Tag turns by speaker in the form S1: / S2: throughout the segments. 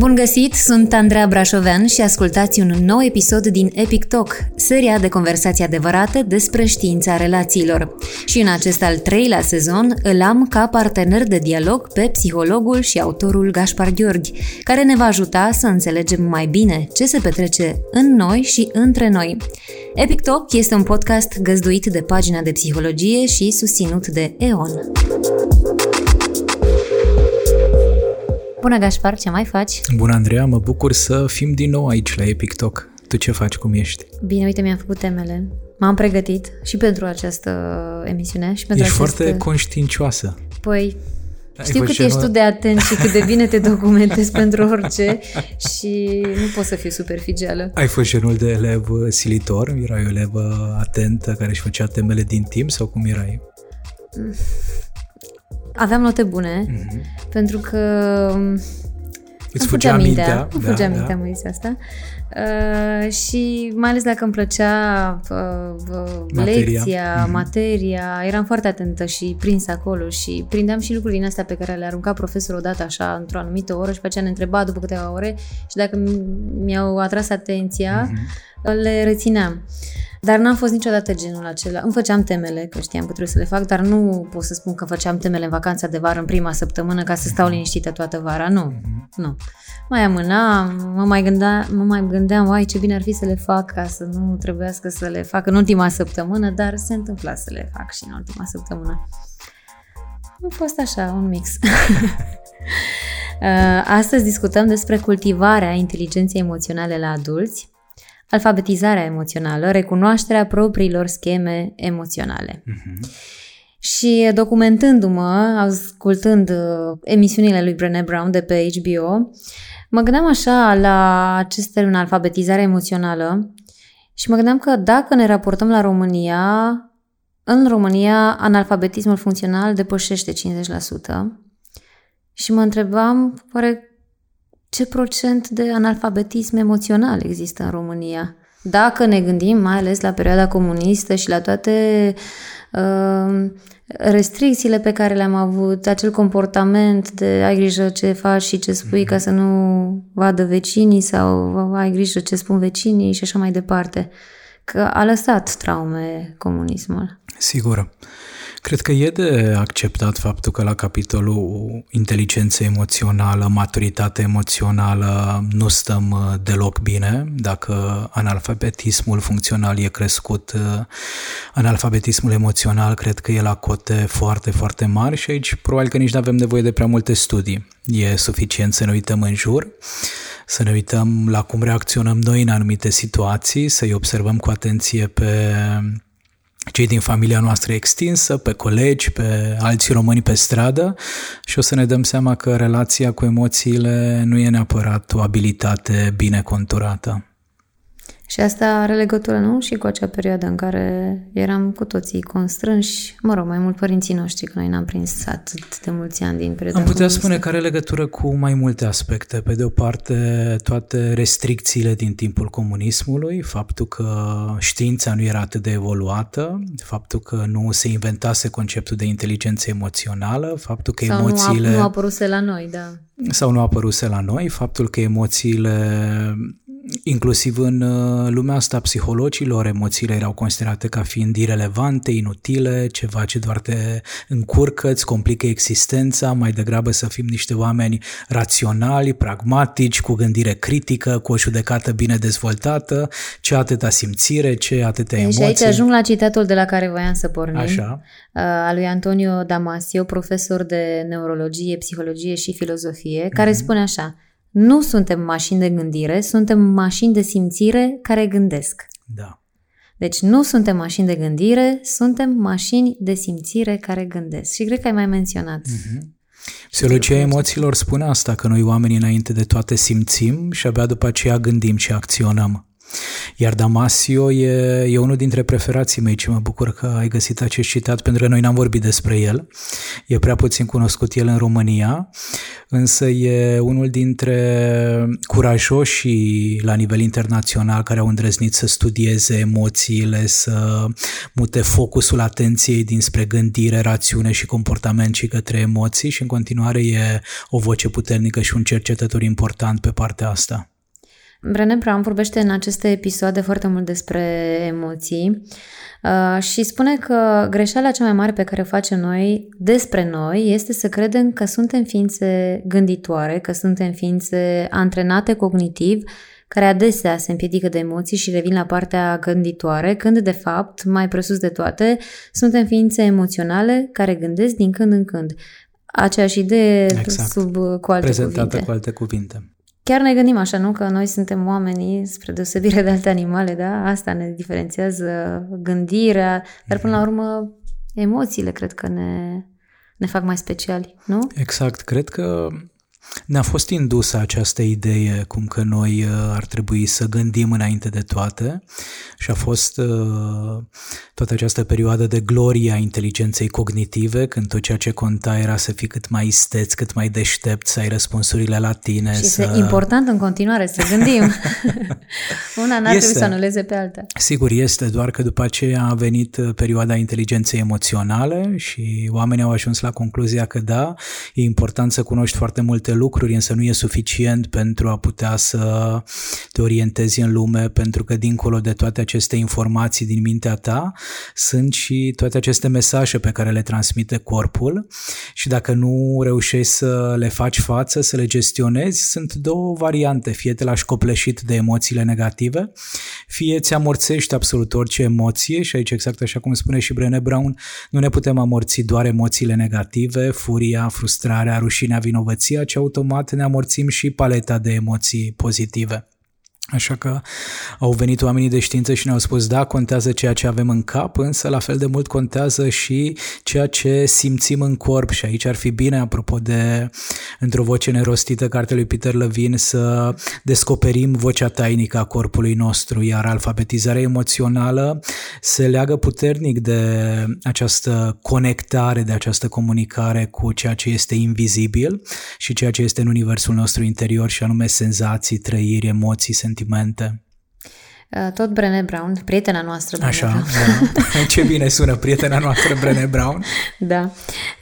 S1: Bun găsit, sunt Andreea Brașovean și ascultați un nou episod din Epic Talk, seria de conversații adevărate despre știința relațiilor. Și în acest al treilea sezon îl am ca partener de dialog pe psihologul și autorul Gaspar Gheorghi, care ne va ajuta să înțelegem mai bine ce se petrece în noi și între noi. Epic Talk este un podcast găzduit de pagina de psihologie și susținut de EON. Bună, Gașpar, ce mai faci?
S2: Bună, Andreea, mă bucur să fim din nou aici la Epic Talk. Tu ce faci, cum ești?
S1: Bine, uite, mi-am făcut temele. M-am pregătit și pentru această emisiune și pentru
S2: Ești
S1: acest...
S2: foarte conștiinciosă.
S1: Păi, Ai știu cât ești tu de atent și cât de bine te documentezi pentru orice și nu pot să fiu superficială.
S2: Ai fost genul de elev silitor? Erai o elevă atentă care își făcea temele din timp sau cum erai?
S1: Aveam note bune, mm-hmm. pentru că
S2: Îți fugea mintea, mintea
S1: îmi fugea da, mintea, da. mă asta. Uh, și mai ales dacă îmi plăcea uh, uh, materia. lecția, mm-hmm. materia, eram foarte atentă și prins acolo și prindeam și lucruri din astea pe care le arunca profesorul odată așa într-o anumită oră și pe aceea ne întreba după câteva ore și dacă mi-au atras atenția, mm-hmm. le rețineam. Uh, dar n-am fost niciodată genul acela. Îmi făceam temele, că știam că trebuie să le fac, dar nu pot să spun că făceam temele în vacanța de vară în prima săptămână ca să stau liniștită toată vara. Nu, mhm. nu. Mai amânam, mă mai, gândea, mă mai gândeam, uai, ce bine ar fi să le fac ca să nu trebuiască să le fac în ultima săptămână, dar se întâmpla să le fac și în ultima săptămână. A fost așa, un mix. Uh, astăzi discutăm despre cultivarea inteligenței emoționale la adulți alfabetizarea emoțională, recunoașterea propriilor scheme emoționale. Uh-huh. Și documentându-mă, ascultând uh, emisiunile lui Brené Brown de pe HBO, mă gândeam așa la acest termen alfabetizare emoțională și mă gândeam că dacă ne raportăm la România, în România analfabetismul funcțional depășește 50%. Și mă întrebam, oare ce procent de analfabetism emoțional există în România. Dacă ne gândim mai ales la perioada comunistă și la toate uh, restricțiile pe care le-am avut, acel comportament de ai grijă ce faci și ce spui ca să nu vadă vecinii sau ai grijă ce spun vecinii și așa mai departe. Că a lăsat traume comunismul.
S2: Sigur. Cred că e de acceptat faptul că la capitolul inteligență emoțională, maturitate emoțională, nu stăm uh, deloc bine. Dacă analfabetismul funcțional e crescut, uh, analfabetismul emoțional cred că e la cote foarte, foarte mari și aici probabil că nici nu avem nevoie de prea multe studii. E suficient să ne uităm în jur, să ne uităm la cum reacționăm noi în anumite situații, să-i observăm cu atenție pe cei din familia noastră extinsă, pe colegi, pe alți români pe stradă și o să ne dăm seama că relația cu emoțiile nu e neapărat o abilitate bine conturată.
S1: Și asta are legătură, nu? Și cu acea perioadă în care eram cu toții constrânși, mă rog, mai mult părinții noștri, că noi n-am prins atât de mulți ani din perioada
S2: Am putea comunistă. spune că are legătură cu mai multe aspecte. Pe de o parte, toate restricțiile din timpul comunismului, faptul că știința nu era atât de evoluată, faptul că nu se inventase conceptul de inteligență emoțională, faptul că
S1: Sau
S2: emoțiile...
S1: nu, a, nu apăruse la noi, da.
S2: Sau nu apăruse la noi, faptul că emoțiile inclusiv în uh, lumea asta a psihologilor, emoțiile erau considerate ca fiind irelevante, inutile, ceva ce doar te încurcă, îți complică existența, mai degrabă să fim niște oameni raționali, pragmatici, cu gândire critică, cu o judecată bine dezvoltată, ce atâta simțire, ce atâtea emoții. Și
S1: aici ajung la citatul de la care voiam să pornim, Așa. Uh, al lui Antonio Damasio, profesor de neurologie, psihologie și filozofie, care mm-hmm. spune așa – nu suntem mașini de gândire, suntem mașini de simțire care gândesc.
S2: Da.
S1: Deci nu suntem mașini de gândire, suntem mașini de simțire care gândesc. Și cred că ai mai menționat. Mm-hmm.
S2: Psihologia emoțiilor spune asta, că noi oamenii înainte de toate simțim și abia după aceea gândim și acționăm. Iar Damasio e, e unul dintre preferații mei și mă bucur că ai găsit acest citat pentru că noi n-am vorbit despre el. E prea puțin cunoscut el în România, însă e unul dintre curajoșii la nivel internațional care au îndrăznit să studieze emoțiile, să mute focusul atenției dinspre gândire, rațiune și comportament și către emoții și în continuare e o voce puternică și un cercetător important pe partea asta.
S1: Brené Brown vorbește în aceste episoade foarte mult despre emoții uh, și spune că greșeala cea mai mare pe care o facem noi despre noi este să credem că suntem ființe gânditoare, că suntem ființe antrenate cognitiv, care adesea se împiedică de emoții și revin la partea gânditoare, când de fapt, mai presus de toate, suntem ființe emoționale care gândesc din când în când. Aceeași idee exact. sub cu alte
S2: Prezentată
S1: cuvinte.
S2: cu alte cuvinte
S1: chiar ne gândim așa, nu? Că noi suntem oamenii, spre deosebire de alte animale, da? Asta ne diferențiază gândirea, dar până la urmă emoțiile cred că ne, ne fac mai speciali, nu?
S2: Exact. Cred că ne-a fost indusă această idee cum că noi uh, ar trebui să gândim înainte de toate și a fost uh, toată această perioadă de glorie a inteligenței cognitive, când tot ceea ce conta era să fii cât mai isteț, cât mai deștept, să ai răspunsurile la tine.
S1: Și
S2: să...
S1: este important în continuare să gândim. Una n-ar este. trebui să anuleze pe alta.
S2: Sigur este, doar că după aceea a venit uh, perioada inteligenței emoționale și oamenii au ajuns la concluzia că da, e important să cunoști foarte multe lucruri, însă nu e suficient pentru a putea să te orientezi în lume, pentru că dincolo de toate aceste informații din mintea ta, sunt și toate aceste mesaje pe care le transmite corpul. Și dacă nu reușești să le faci față, să le gestionezi, sunt două variante, fie te lași copleșit de emoțiile negative, fie ți amorțești absolut orice emoție. Și aici exact așa cum spune și Brené Brown, nu ne putem amorți doar emoțiile negative, furia, frustrarea, rușinea, vinovăția, ci automat ne amorțim și paleta de emoții pozitive. Așa că au venit oamenii de știință și ne-au spus, da, contează ceea ce avem în cap, însă la fel de mult contează și ceea ce simțim în corp. Și aici ar fi bine, apropo de, într-o voce nerostită, cartea lui Peter Levine, să descoperim vocea tainică a corpului nostru, iar alfabetizarea emoțională se leagă puternic de această conectare, de această comunicare cu ceea ce este invizibil și ceea ce este în universul nostru interior și anume senzații, trăiri, emoții, sentimente sentimente.
S1: Uh, tot Brené Brown, prietena noastră Brené
S2: Așa,
S1: Brown.
S2: da. Ce bine sună prietena noastră Brené Brown.
S1: Da.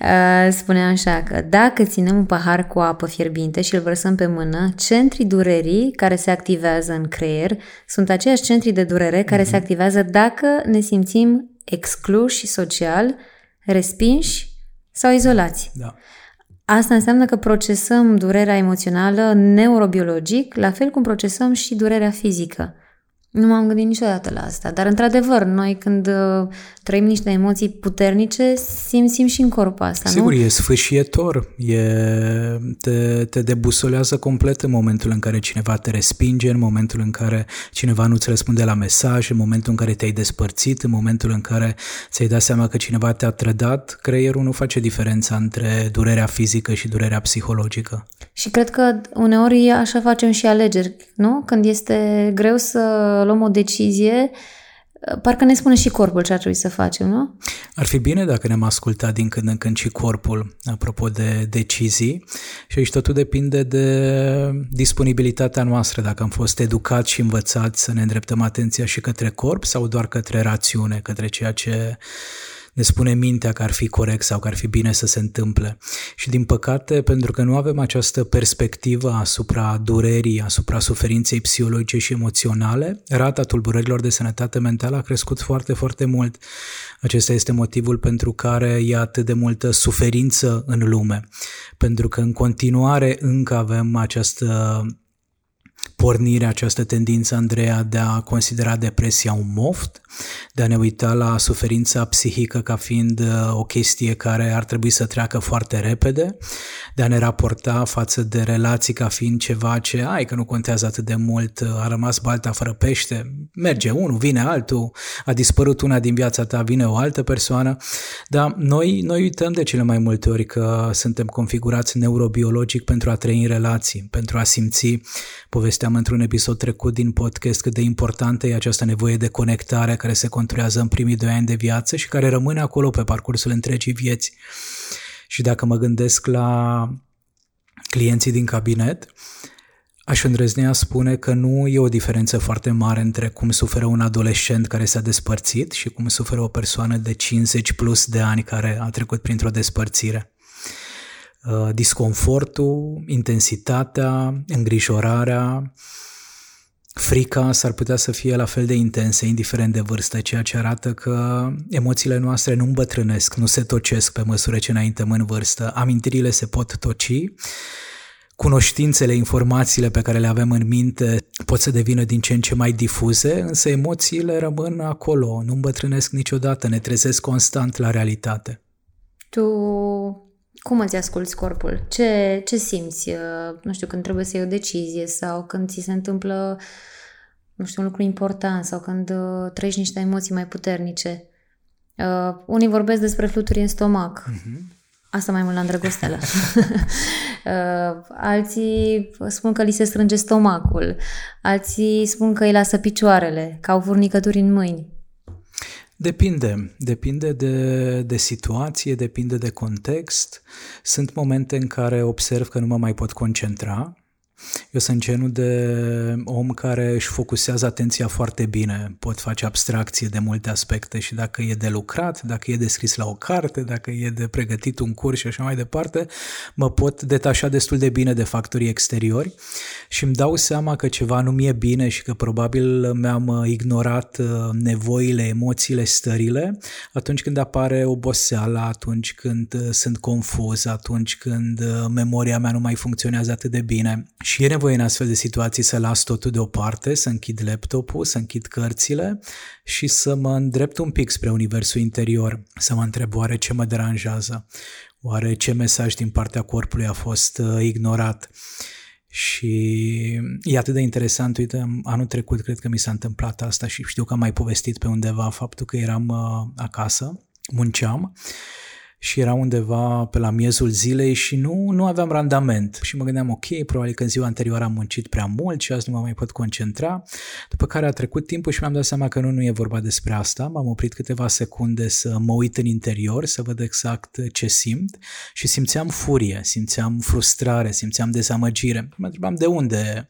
S1: Uh, spunea așa că dacă ținem un pahar cu apă fierbinte și îl vărsăm pe mână, centrii durerii care se activează în creier sunt aceiași centri de durere care mm-hmm. se activează dacă ne simțim excluși social, respinși sau izolați.
S2: Da.
S1: Asta înseamnă că procesăm durerea emoțională neurobiologic, la fel cum procesăm și durerea fizică. Nu m-am gândit niciodată la asta, dar într-adevăr, noi când uh, trăim niște emoții puternice, simțim și în corpul asta,
S2: Sigur,
S1: nu?
S2: e sfâșietor, e, te, te debusolează complet în momentul în care cineva te respinge, în momentul în care cineva nu-ți răspunde la mesaj, în momentul în care te-ai despărțit, în momentul în care ți-ai dat seama că cineva te-a trădat, creierul nu face diferența între durerea fizică și durerea psihologică.
S1: Și cred că uneori așa facem și alegeri, nu? Când este greu să luăm o decizie, parcă ne spune și corpul ce ar trebui să facem, nu?
S2: Ar fi bine dacă ne-am ascultat din când în când și corpul, apropo de decizii, și aici totul depinde de disponibilitatea noastră, dacă am fost educați și învățați să ne îndreptăm atenția și către corp sau doar către rațiune, către ceea ce ne spune mintea că ar fi corect sau că ar fi bine să se întâmple. Și din păcate, pentru că nu avem această perspectivă asupra durerii, asupra suferinței psihologice și emoționale, rata tulburărilor de sănătate mentală a crescut foarte, foarte mult. Acesta este motivul pentru care e atât de multă suferință în lume, pentru că în continuare încă avem această pornire această tendință, Andreea, de a considera depresia un moft, de a ne uita la suferința psihică ca fiind uh, o chestie care ar trebui să treacă foarte repede, de a ne raporta față de relații ca fiind ceva ce, ai că nu contează atât de mult, uh, a rămas balta fără pește, merge unul, vine altul, a dispărut una din viața ta, vine o altă persoană, dar noi, noi uităm de cele mai multe ori că suntem configurați neurobiologic pentru a trăi în relații, pentru a simți povestea povesteam într-un episod trecut din podcast cât de importantă e această nevoie de conectare care se conturează în primii doi ani de viață și care rămâne acolo pe parcursul întregii vieți. Și dacă mă gândesc la clienții din cabinet, aș îndrăznea spune că nu e o diferență foarte mare între cum suferă un adolescent care s-a despărțit și cum suferă o persoană de 50 plus de ani care a trecut printr-o despărțire. Uh, disconfortul, intensitatea, îngrijorarea, frica s-ar putea să fie la fel de intense, indiferent de vârstă, ceea ce arată că emoțiile noastre nu îmbătrânesc, nu se tocesc pe măsură ce înaintăm în vârstă. Amintirile se pot toci, cunoștințele, informațiile pe care le avem în minte pot să devină din ce în ce mai difuze, însă emoțiile rămân acolo, nu îmbătrânesc niciodată, ne trezesc constant la realitate.
S1: Tu cum îți asculți corpul? Ce, ce simți, uh, nu știu, când trebuie să iei o decizie sau când ți se întâmplă, nu știu, un lucru important sau când uh, trăiești niște emoții mai puternice? Uh, unii vorbesc despre fluturi în stomac. Uh-huh. Asta mai mult la îndrăgosteală. uh, alții spun că li se strânge stomacul. Alții spun că îi lasă picioarele, că au furnicături în mâini.
S2: Depinde, depinde de, de situație, depinde de context. Sunt momente în care observ că nu mă mai pot concentra eu sunt genul de om care își focusează atenția foarte bine, pot face abstracție de multe aspecte și dacă e de lucrat, dacă e de scris la o carte, dacă e de pregătit un curs și așa mai departe, mă pot detașa destul de bine de factorii exteriori și îmi dau seama că ceva nu mi-e bine și că probabil mi-am ignorat uh, nevoile, emoțiile, stările atunci când apare oboseala, atunci când uh, sunt confuz, atunci când uh, memoria mea nu mai funcționează atât de bine și e nevoie în astfel de situații să las totul deoparte, să închid laptopul, să închid cărțile și să mă îndrept un pic spre universul interior, să mă întreb oare ce mă deranjează, oare ce mesaj din partea corpului a fost uh, ignorat. Și e atât de interesant, uite, anul trecut cred că mi s-a întâmplat asta și știu că am mai povestit pe undeva faptul că eram uh, acasă, munceam și era undeva pe la miezul zilei și nu, nu aveam randament. Și mă gândeam, ok, probabil că în ziua anterioară am muncit prea mult și azi nu mă mai pot concentra. După care a trecut timpul și mi-am dat seama că nu, nu e vorba despre asta. M-am oprit câteva secunde să mă uit în interior, să văd exact ce simt și simțeam furie, simțeam frustrare, simțeam dezamăgire. Mă întrebam de unde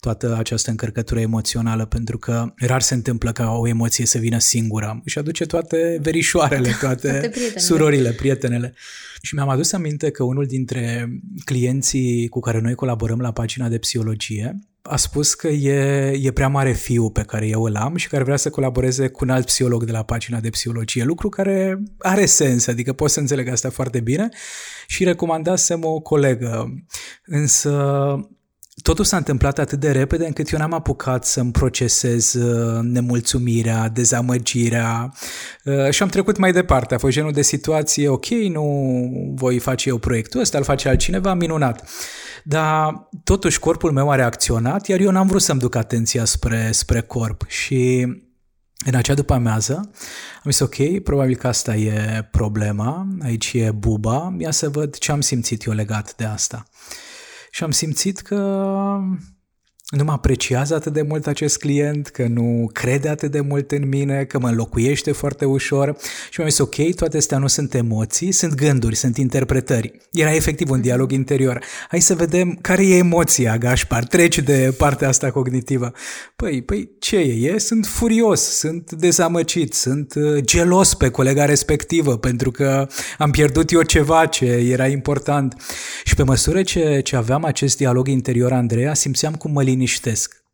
S2: toată această încărcătură emoțională, pentru că rar se întâmplă ca o emoție să vină singură. Și aduce toate verișoarele, toate, toate surorile, prietenele. Și mi-am adus aminte că unul dintre clienții cu care noi colaborăm la pagina de psihologie a spus că e, e prea mare fiu pe care eu îl am și care vrea să colaboreze cu un alt psiholog de la pagina de psihologie, lucru care are sens, adică pot să înțeleg asta foarte bine și recomandasem o colegă. Însă totul s-a întâmplat atât de repede încât eu n-am apucat să-mi procesez uh, nemulțumirea, dezamăgirea uh, și am trecut mai departe. A fost genul de situație, ok, nu voi face eu proiectul ăsta, îl face altcineva, minunat. Dar totuși corpul meu a reacționat, iar eu n-am vrut să-mi duc atenția spre, spre corp și în acea după amiază am zis, ok, probabil că asta e problema, aici e buba, ia să văd ce am simțit eu legat de asta și am simțit că nu mă apreciază atât de mult acest client, că nu crede atât de mult în mine, că mă înlocuiește foarte ușor și mi-am zis, ok, toate astea nu sunt emoții, sunt gânduri, sunt interpretări. Era efectiv un dialog interior. Hai să vedem care e emoția, Gașpar, treci de partea asta cognitivă. Păi, păi ce e? e? Sunt furios, sunt dezamăcit, sunt uh, gelos pe colega respectivă pentru că am pierdut eu ceva ce era important. Și pe măsură ce, ce aveam acest dialog interior, Andreea, simțeam cum mă liniștesc.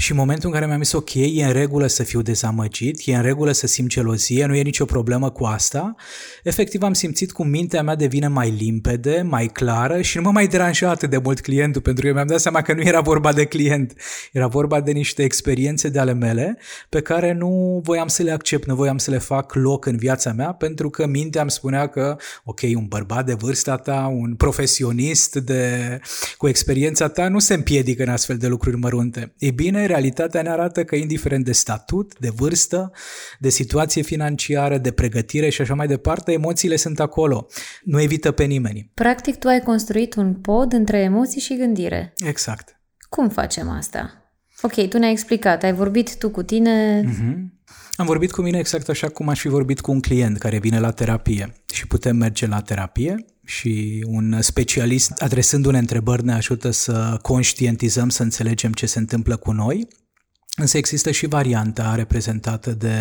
S2: Și în momentul în care mi-am zis, ok, e în regulă să fiu dezamăgit, e în regulă să simt gelozie, nu e nicio problemă cu asta, efectiv am simțit cum mintea mea devine mai limpede, mai clară și nu mă mai deranja atât de mult clientul, pentru că mi-am dat seama că nu era vorba de client, era vorba de niște experiențe de ale mele pe care nu voiam să le accept, nu voiam să le fac loc în viața mea, pentru că mintea îmi spunea că, ok, un bărbat de vârsta ta, un profesionist de, cu experiența ta nu se împiedică în astfel de lucruri mărunte. E bine, realitatea ne arată că indiferent de statut, de vârstă, de situație financiară, de pregătire și așa mai departe, emoțiile sunt acolo. Nu evită pe nimeni.
S1: Practic, tu ai construit un pod între emoții și gândire.
S2: Exact.
S1: Cum facem asta? Ok, tu ne-ai explicat, ai vorbit tu cu tine.
S2: Mm-hmm. Am vorbit cu mine exact așa cum aș fi vorbit cu un client care vine la terapie și putem merge la terapie și un specialist adresându-ne întrebări ne ajută să conștientizăm, să înțelegem ce se întâmplă cu noi. Însă există și varianta reprezentată de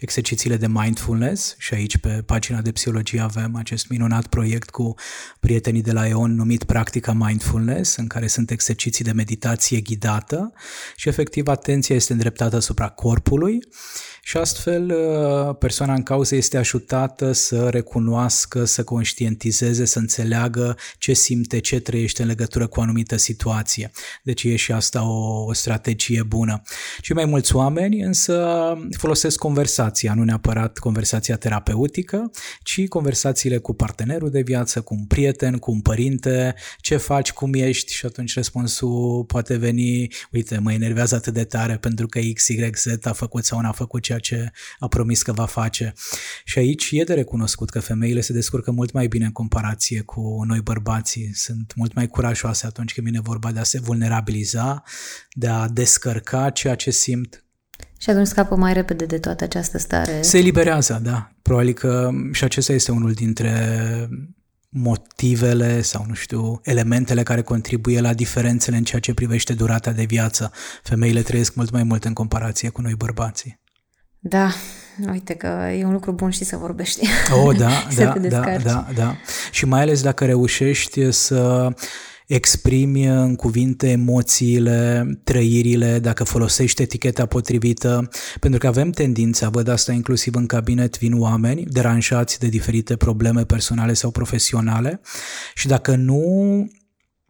S2: exercițiile de mindfulness și aici pe pagina de psihologie avem acest minunat proiect cu prietenii de la EON numit Practica Mindfulness, în care sunt exerciții de meditație ghidată și efectiv atenția este îndreptată asupra corpului și astfel uh, persoana în cauză este ajutată să recunoască, să conștientizeze, să înțeleagă ce simte, ce trăiește în legătură cu o anumită situație. Deci e și asta o, o strategie bună. Și mai mulți oameni însă folosesc conversația, nu neapărat conversația terapeutică, ci conversațiile cu partenerul de viață, cu un prieten, cu un părinte, ce faci, cum ești și atunci răspunsul poate veni, uite, mă enervează atât de tare pentru că X, Y, Z a făcut sau n-a făcut ceea ce a promis că va face. Și aici e de recunoscut că femeile se descurcă mult mai bine în comparație cu noi bărbații. Sunt mult mai curajoase atunci când vine vorba de a se vulnerabiliza, de a descărca ceea ce simt.
S1: Și atunci scapă mai repede de toată această stare.
S2: Se eliberează, da. Probabil că și acesta este unul dintre motivele sau, nu știu, elementele care contribuie la diferențele în ceea ce privește durata de viață. Femeile trăiesc mult mai mult în comparație cu noi bărbații.
S1: Da, uite că e un lucru bun și să vorbești.
S2: Oh, da, da, da, da, da. Și mai ales dacă reușești să exprimi în cuvinte emoțiile, trăirile, dacă folosești eticheta potrivită, pentru că avem tendința, văd asta inclusiv în cabinet, vin oameni deranjați de diferite probleme personale sau profesionale și dacă nu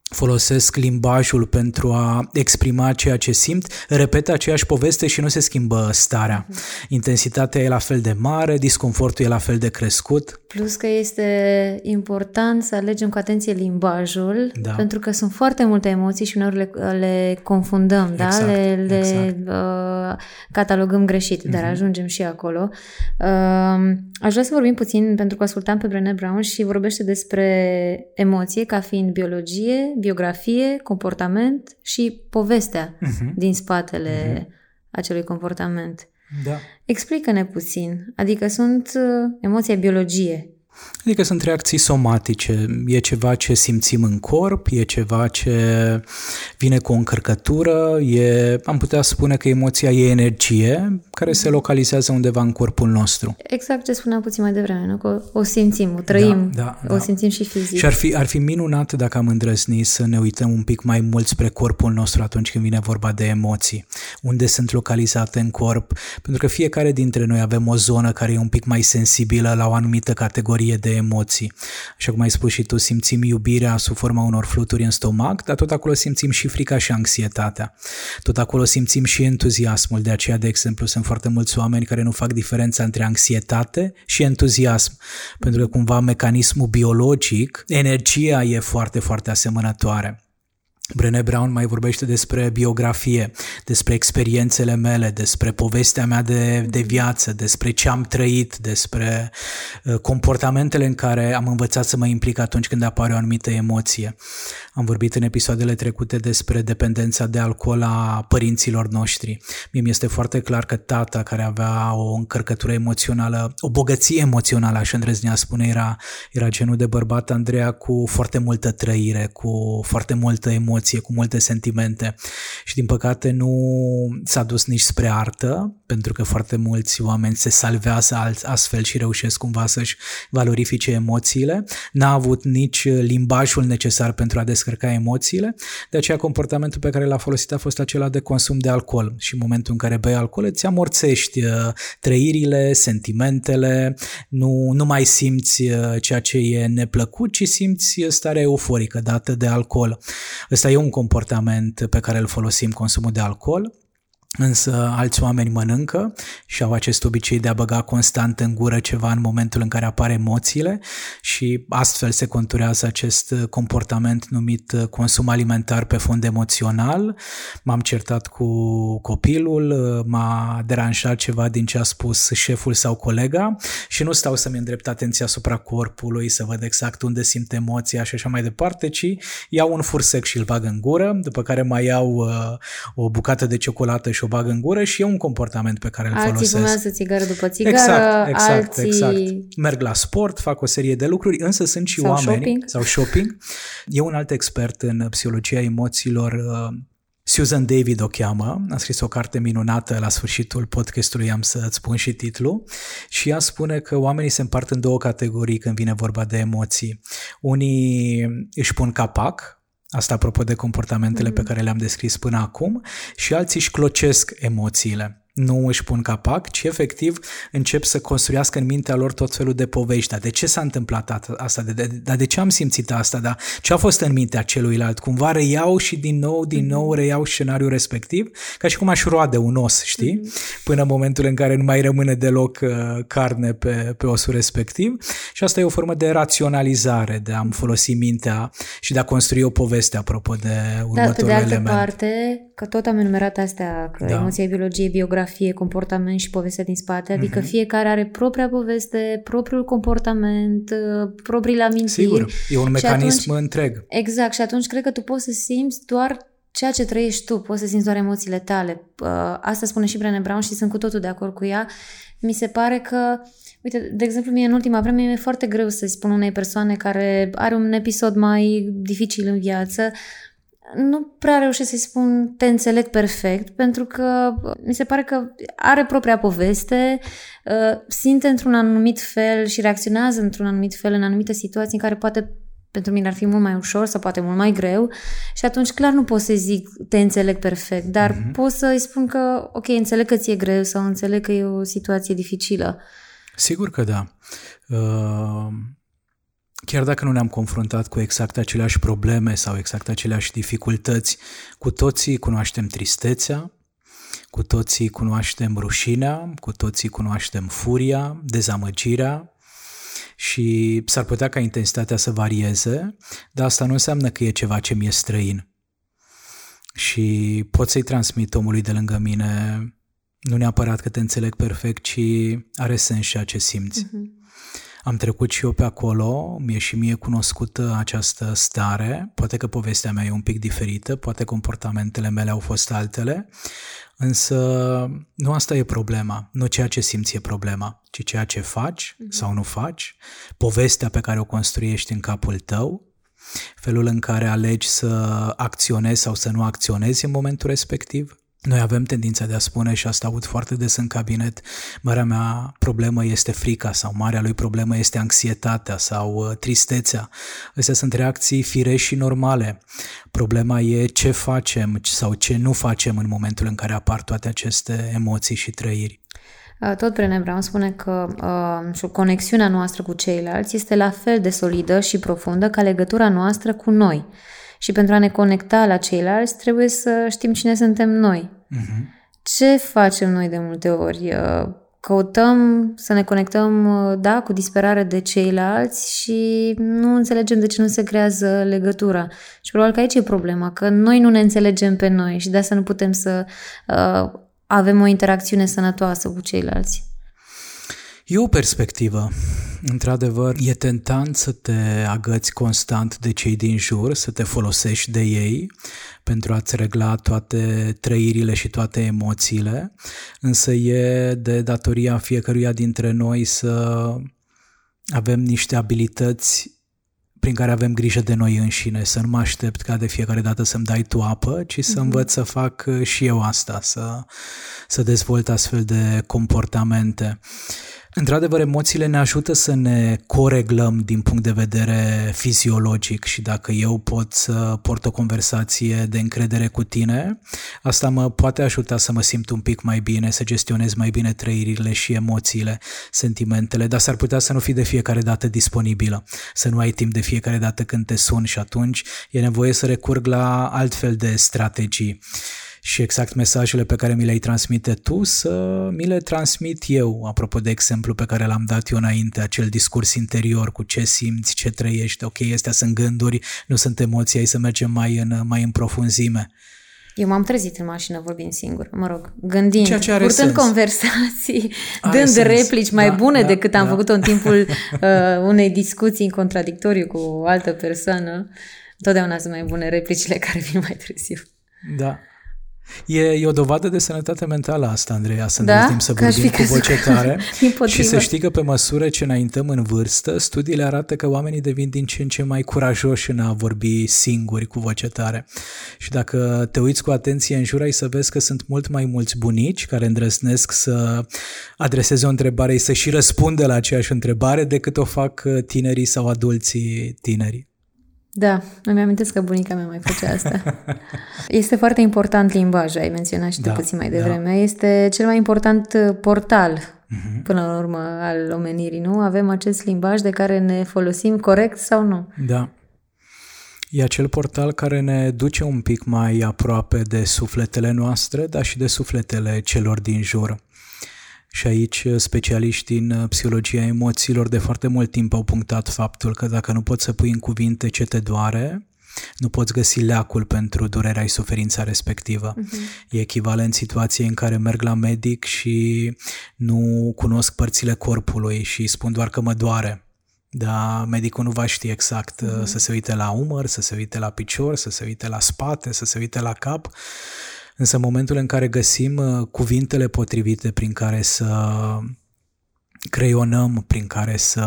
S2: folosesc limbajul pentru a exprima ceea ce simt, repetă aceeași poveste și nu se schimbă starea. Mhm. Intensitatea e la fel de mare, disconfortul e la fel de crescut.
S1: Plus că este important să alegem cu atenție limbajul, da. pentru că sunt foarte multe emoții și uneori le, le confundăm, da? exact, da? le, le exact. Uh, catalogăm greșit, dar uh-huh. ajungem și acolo. Uh, aș vrea să vorbim puțin, pentru că ascultam pe Brené Brown și vorbește despre emoție ca fiind biologie, biografie, comportament și povestea uh-huh. din spatele uh-huh. acelui comportament.
S2: Da.
S1: Explică-ne puțin. Adică sunt uh, emoția biologie.
S2: Adică sunt reacții somatice, e ceva ce simțim în corp, e ceva ce vine cu o încărcătură, e, am putea spune că emoția e energie care se localizează undeva în corpul nostru.
S1: Exact ce spuneam puțin mai devreme, nu? că o simțim, o trăim, da, da, o da. simțim și fizic.
S2: Și ar fi, ar fi minunat dacă am îndrăznit să ne uităm un pic mai mult spre corpul nostru atunci când vine vorba de emoții, unde sunt localizate în corp, pentru că fiecare dintre noi avem o zonă care e un pic mai sensibilă la o anumită categorie categorie de emoții. Așa cum ai spus și tu, simțim iubirea sub forma unor fluturi în stomac, dar tot acolo simțim și frica și anxietatea. Tot acolo simțim și entuziasmul. De aceea, de exemplu, sunt foarte mulți oameni care nu fac diferența între anxietate și entuziasm. Pentru că cumva mecanismul biologic, energia e foarte, foarte asemănătoare. Brené Brown mai vorbește despre biografie, despre experiențele mele, despre povestea mea de, de viață, despre ce am trăit, despre uh, comportamentele în care am învățat să mă implic atunci când apare o anumită emoție. Am vorbit în episoadele trecute despre dependența de alcool a părinților noștri. Mie mi este foarte clar că tata care avea o încărcătură emoțională, o bogăție emoțională, așa îndrăznea spune, era, era genul de bărbat Andreea cu foarte multă trăire, cu foarte multă emoție emoție, cu multe sentimente. Și din păcate nu s-a dus nici spre artă, pentru că foarte mulți oameni se salvează astfel și reușesc cumva să-și valorifice emoțiile. N-a avut nici limbajul necesar pentru a descărca emoțiile, de aceea comportamentul pe care l-a folosit a fost acela de consum de alcool și în momentul în care bei alcool îți amorțești uh, trăirile, sentimentele, nu, nu mai simți uh, ceea ce e neplăcut, ci simți starea euforică dată de alcool. Ăsta e un comportament pe care îl folosim, consumul de alcool, Însă alți oameni mănâncă și au acest obicei de a băga constant în gură ceva în momentul în care apare emoțiile și astfel se conturează acest comportament numit consum alimentar pe fond emoțional. M-am certat cu copilul, m-a deranjat ceva din ce a spus șeful sau colega și nu stau să-mi îndrept atenția asupra corpului, să văd exact unde simt emoția și așa mai departe, ci iau un fursec și îl bag în gură, după care mai iau uh, o bucată de ciocolată și o bag în gură și e un comportament pe care îl
S1: alții
S2: folosesc.
S1: Alții fumează țigară după țigară,
S2: exact, exact,
S1: alții...
S2: exact. Merg la sport, fac o serie de lucruri, însă sunt și
S1: sau
S2: oameni...
S1: Shopping.
S2: Sau shopping. E un alt expert în psihologia emoțiilor, uh, Susan David o cheamă, a scris o carte minunată la sfârșitul podcastului, am să-ți spun și titlul, și ea spune că oamenii se împart în două categorii când vine vorba de emoții. Unii își pun capac, Asta apropo de comportamentele mm. pe care le-am descris până acum și alții își clocesc emoțiile nu își pun capac, ci efectiv încep să construiască în mintea lor tot felul de povești. Dar de ce s-a întâmplat asta? De, de, dar de ce am simțit asta? Dar ce a fost în mintea celuilalt? Cumva reiau și din nou, din mm-hmm. nou reiau scenariul respectiv, ca și cum aș roade un os, știi? Mm-hmm. Până în momentul în care nu mai rămâne deloc uh, carne pe, pe osul respectiv. Și asta e o formă de raționalizare, de a-mi folosi mintea și de a construi o poveste apropo de următorul
S1: Dar, pe de altă
S2: element.
S1: parte, că tot am enumerat astea, că da. emoția, biologie, biografie, fie comportament și povestea din spate, adică uh-huh. fiecare are propria poveste, propriul comportament, uh, propriile amintiri.
S2: Sigur, e un mecanism atunci, întreg.
S1: Exact, și atunci cred că tu poți să simți doar ceea ce trăiești tu, poți să simți doar emoțiile tale. Uh, asta spune și Brené Brown și sunt cu totul de acord cu ea. Mi se pare că Uite, de exemplu, mie în ultima vreme mi-e foarte greu să-i spun unei persoane care are un episod mai dificil în viață, nu prea reușesc să-i spun te înțeleg perfect, pentru că mi se pare că are propria poveste, uh, simte într-un anumit fel și reacționează într-un anumit fel în anumite situații în care poate pentru mine ar fi mult mai ușor sau poate mult mai greu și atunci clar nu pot să zic te înțeleg perfect, dar mm-hmm. pot să-i spun că ok, înțeleg că ți-e greu sau înțeleg că e o situație dificilă.
S2: Sigur că da. Uh chiar dacă nu ne-am confruntat cu exact aceleași probleme sau exact aceleași dificultăți, cu toții cunoaștem tristețea, cu toții cunoaștem rușinea, cu toții cunoaștem furia, dezamăgirea și s-ar putea ca intensitatea să varieze, dar asta nu înseamnă că e ceva ce mi-e străin. Și pot să-i transmit omului de lângă mine nu neapărat că te înțeleg perfect, ci are sens și ce simți. Uh-huh. Am trecut și eu pe acolo, mi-e și mie cunoscută această stare, poate că povestea mea e un pic diferită, poate comportamentele mele au fost altele, însă nu asta e problema, nu ceea ce simți e problema, ci ceea ce faci mm-hmm. sau nu faci, povestea pe care o construiești în capul tău, felul în care alegi să acționezi sau să nu acționezi în momentul respectiv. Noi avem tendința de a spune, și asta aud foarte des în cabinet, marea mea problemă este frica sau marea lui problemă este anxietatea sau uh, tristețea. Astea sunt reacții firești și normale. Problema e ce facem sau ce nu facem în momentul în care apar toate aceste emoții și trăiri.
S1: Uh, tot Brené Brown spune că uh, conexiunea noastră cu ceilalți este la fel de solidă și profundă ca legătura noastră cu noi. Și pentru a ne conecta la ceilalți, trebuie să știm cine suntem noi. Uh-huh. Ce facem noi de multe ori? Uh, căutăm să ne conectăm, uh, da, cu disperare de ceilalți și nu înțelegem de ce nu se creează legătura. Și probabil că aici e problema, că noi nu ne înțelegem pe noi și de asta nu putem să uh, avem o interacțiune sănătoasă cu ceilalți.
S2: E o perspectivă. Într-adevăr, e tentant să te agăți constant de cei din jur, să te folosești de ei pentru a-ți regla toate trăirile și toate emoțiile, însă e de datoria fiecăruia dintre noi să avem niște abilități prin care avem grijă de noi înșine, să nu mă aștept ca de fiecare dată să-mi dai tu apă, ci să mm-hmm. învăț să fac și eu asta, să, să dezvolt astfel de comportamente. Într-adevăr, emoțiile ne ajută să ne coreglăm din punct de vedere fiziologic și dacă eu pot să port o conversație de încredere cu tine, asta mă poate ajuta să mă simt un pic mai bine, să gestionez mai bine trăirile și emoțiile, sentimentele, dar s-ar putea să nu fii de fiecare dată disponibilă, să nu ai timp de fiecare dată când te sun și atunci e nevoie să recurg la altfel de strategii. Și exact mesajele pe care mi le-ai transmite tu să mi le transmit eu, apropo de exemplu pe care l-am dat eu înainte, acel discurs interior cu ce simți, ce trăiești, ok, astea sunt gânduri, nu sunt emoții, hai să mergem mai în, mai în profunzime.
S1: Eu m-am trezit în mașină vorbind singur, mă rog, gândind,
S2: Ceea ce are
S1: purtând
S2: sens.
S1: conversații,
S2: Are
S1: dând
S2: sens.
S1: replici mai
S2: Da,
S1: bune
S2: da,
S1: decât am
S2: da.
S1: făcut-o în timpul uh, unei discuții în contradictoriu cu o altă persoană. Totdeauna sunt mai bune replicile care vin mai târziu.
S2: Da. E, e o dovadă de sănătate mentală asta, Andreea, să
S1: Da?
S2: ne timp să
S1: Că aș
S2: vorbim
S1: fi
S2: cu
S1: crezut
S2: voce
S1: că-
S2: tare
S1: Dimpotrivă.
S2: și să știi că pe măsură ce înaintăm în vârstă, studiile arată că oamenii devin din ce în ce mai curajoși în a vorbi singuri cu voce tare. Și dacă te uiți cu atenție în jur, ai să vezi că sunt mult mai mulți bunici care îndrăznesc să adreseze o întrebare și să și răspundă la aceeași întrebare decât o fac uh, tinerii sau adulții tinerii.
S1: Da, îmi amintesc că bunica mea mai făcea asta. Este foarte important limbajul, ai menționat și tu
S2: Da,
S1: puțin mai
S2: da.
S1: devreme. Este cel mai important uh, portal,
S2: Mhm.
S1: până la urmă, al omenirii, nu? Avem acest limbaj de care ne folosim corect sau nu?
S2: Da. E acel portal care ne duce un pic mai aproape de sufletele noastre, dar și de sufletele celor din jur. Și aici specialiștii în psihologia emoțiilor de foarte mult timp au punctat faptul că dacă nu poți să pui în cuvinte ce te doare, nu poți găsi leacul pentru durerea și suferința respectivă. Uh-huh. E echivalent situației în care merg la medic și nu cunosc părțile corpului și spun doar că mă doare. Dar medicul nu va ști exact uh, să se uite la umăr, să se uite la picior, să se uite la spate, să se uite la cap. Însă în momentul în care găsim uh, cuvintele potrivite prin care să creionăm, prin care să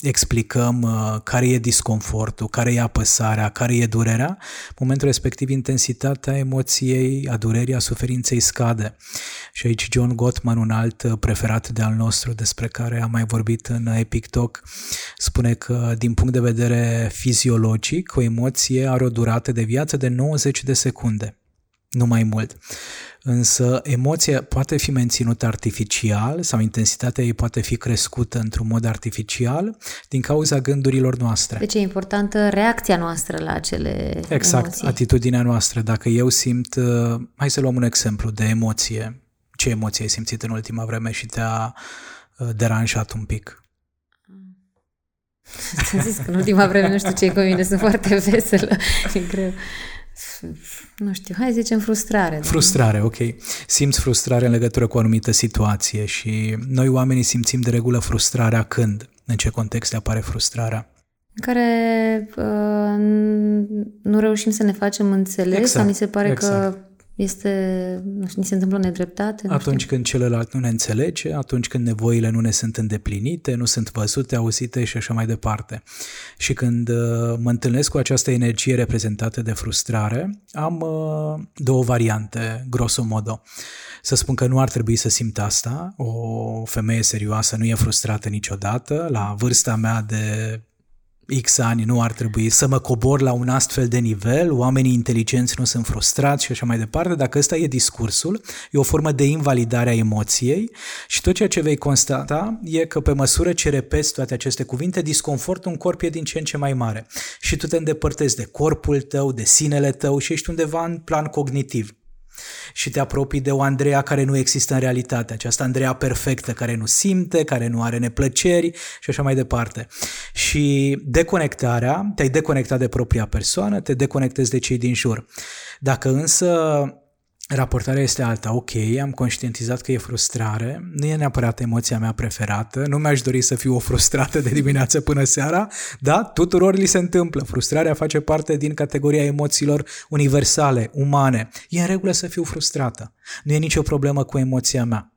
S2: explicăm uh, care e disconfortul, care e apăsarea, care e durerea, în momentul respectiv intensitatea emoției, a durerii, a suferinței scade. Și aici John Gottman, un alt uh, preferat de al nostru despre care am mai vorbit în Epic Talk, spune că din punct de vedere fiziologic, o emoție are o durată de viață de 90 de secunde nu mai mult. Însă emoția poate fi menținută artificial sau intensitatea ei poate fi crescută într-un mod artificial din cauza gândurilor noastre.
S1: Deci e importantă reacția noastră la acele
S2: Exact,
S1: emoții.
S2: atitudinea noastră. Dacă eu simt, uh, hai să luăm un exemplu de emoție. Ce emoție ai simțit în ultima vreme și te-a uh, deranjat un pic?
S1: Ți-am zis că în ultima vreme nu știu ce e cu mine, sunt foarte veselă, e greu. Nu știu, hai să zicem frustrare. da?
S2: Frustrare, ok. Simți frustrare în legătură cu o anumită situație și noi oamenii simțim de regulă frustrarea când? În ce context apare frustrarea?
S1: în care uh, nu reușim să ne facem înțeles
S2: Exact,
S1: sau ni se pare
S2: exact.
S1: că este, nu știu, ni se întâmplă nedreptate. Nu
S2: Atunci
S1: știu.
S2: când celălalt nu ne înțelege, atunci când nevoile nu ne sunt îndeplinite, nu sunt văzute, auzite și așa mai departe. Și când uh, mă întâlnesc cu această energie reprezentată de frustrare, am uh, două variante, grosomodo. Să spun că nu ar trebui să simt asta, o femeie serioasă nu e frustrată niciodată, la vârsta mea de X ani nu ar trebui să mă cobor la un astfel de nivel, oamenii inteligenți nu sunt frustrați și așa mai departe, dacă ăsta e discursul, e o formă de invalidare a emoției și tot ceea ce vei constata e că pe măsură ce repeți toate aceste cuvinte, disconfortul în corp e din ce în ce mai mare. Și tu te îndepărtezi de corpul tău, de sinele tău și ești undeva în plan cognitiv și te apropii de o Andreea care nu există în realitate, această Andreea perfectă care nu simte, care nu are neplăceri și așa mai departe. Și deconectarea, te-ai deconectat de propria persoană, te deconectezi de cei din jur. Dacă însă Raportarea este alta. Ok, am conștientizat că e frustrare, nu e neapărat emoția mea preferată, nu mi-aș dori să fiu o frustrată de dimineață până seara, da, tuturor li se întâmplă. Frustrarea face parte din categoria emoțiilor universale, umane. E în regulă să fiu frustrată. Nu e nicio problemă cu emoția mea.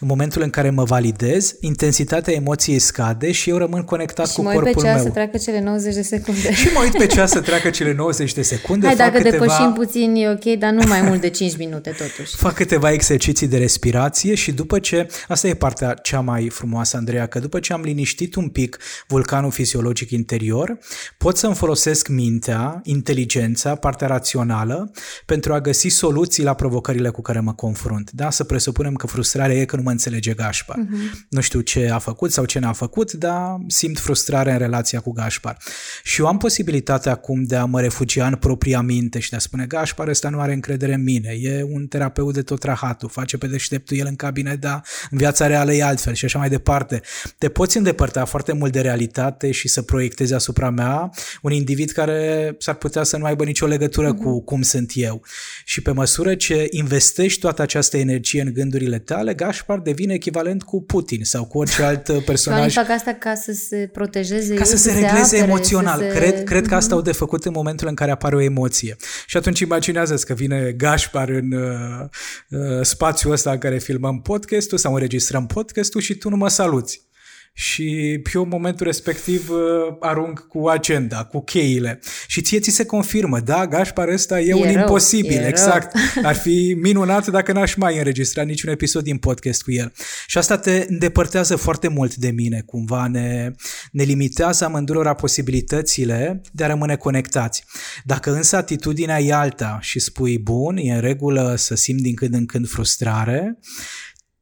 S2: În momentul în care mă validez, intensitatea emoției scade și eu rămân conectat
S1: Și
S2: cu
S1: mă uit pe
S2: corpul
S1: ceas
S2: meu.
S1: să treacă cele 90 de secunde.
S2: Și mă uit pe ceas să treacă cele 90 de secunde,
S1: Hai,
S2: fac
S1: dacă
S2: câteva...
S1: depășim puțin e ok, dar nu mai mult de 5 minute totuși.
S2: Fac câteva exerciții de respirație și după ce, asta e partea cea mai frumoasă, Andreea, că după ce am liniștit un pic vulcanul fiziologic interior, pot să-mi folosesc mintea, inteligența, partea rațională, pentru a găsi soluții la provocările cu care mă confrunt. Da, să presupunem că frustrarea e e că nu mă înțelege Gașpar. Uh-huh. Nu știu ce a făcut sau ce n-a făcut, dar simt frustrare în relația cu Gașpar. Și eu am posibilitatea acum de a mă refugia în propria minte și de a spune Gașpar ăsta nu are încredere în mine, e un terapeut de tot rahatul, face pe deșteptul el în cabinet, dar în viața reală e altfel și așa mai departe. Te poți îndepărta foarte mult de realitate și să proiectezi asupra mea un individ care s-ar putea să nu aibă nicio legătură uh-huh. cu cum sunt eu. Și pe măsură ce investești toată această energie în gândurile tale, Gașpar devine echivalent cu Putin sau cu orice alt personaj.
S1: fac asta ca să se protejeze,
S2: ca să, să se regleze apere, emoțional. Se... Cred, cred că asta uh-huh. au de făcut în momentul în care apare o emoție. Și atunci imaginează că vine Gașpar în uh, uh, spațiul ăsta în care filmăm podcastul sau înregistrăm podcastul și tu nu mă saluți și eu în momentul respectiv uh, arunc cu agenda, cu cheile și ție ți se confirmă, da, Gașpar ăsta e, e un rău, imposibil, e exact. Rău. Ar fi minunat dacă n-aș mai înregistra niciun episod din podcast cu el. Și asta te îndepărtează foarte mult de mine, cumva ne, ne limitează amândurora posibilitățile de a rămâne conectați. Dacă însă atitudinea e alta și spui, bun, e în regulă să simt din când în când frustrare,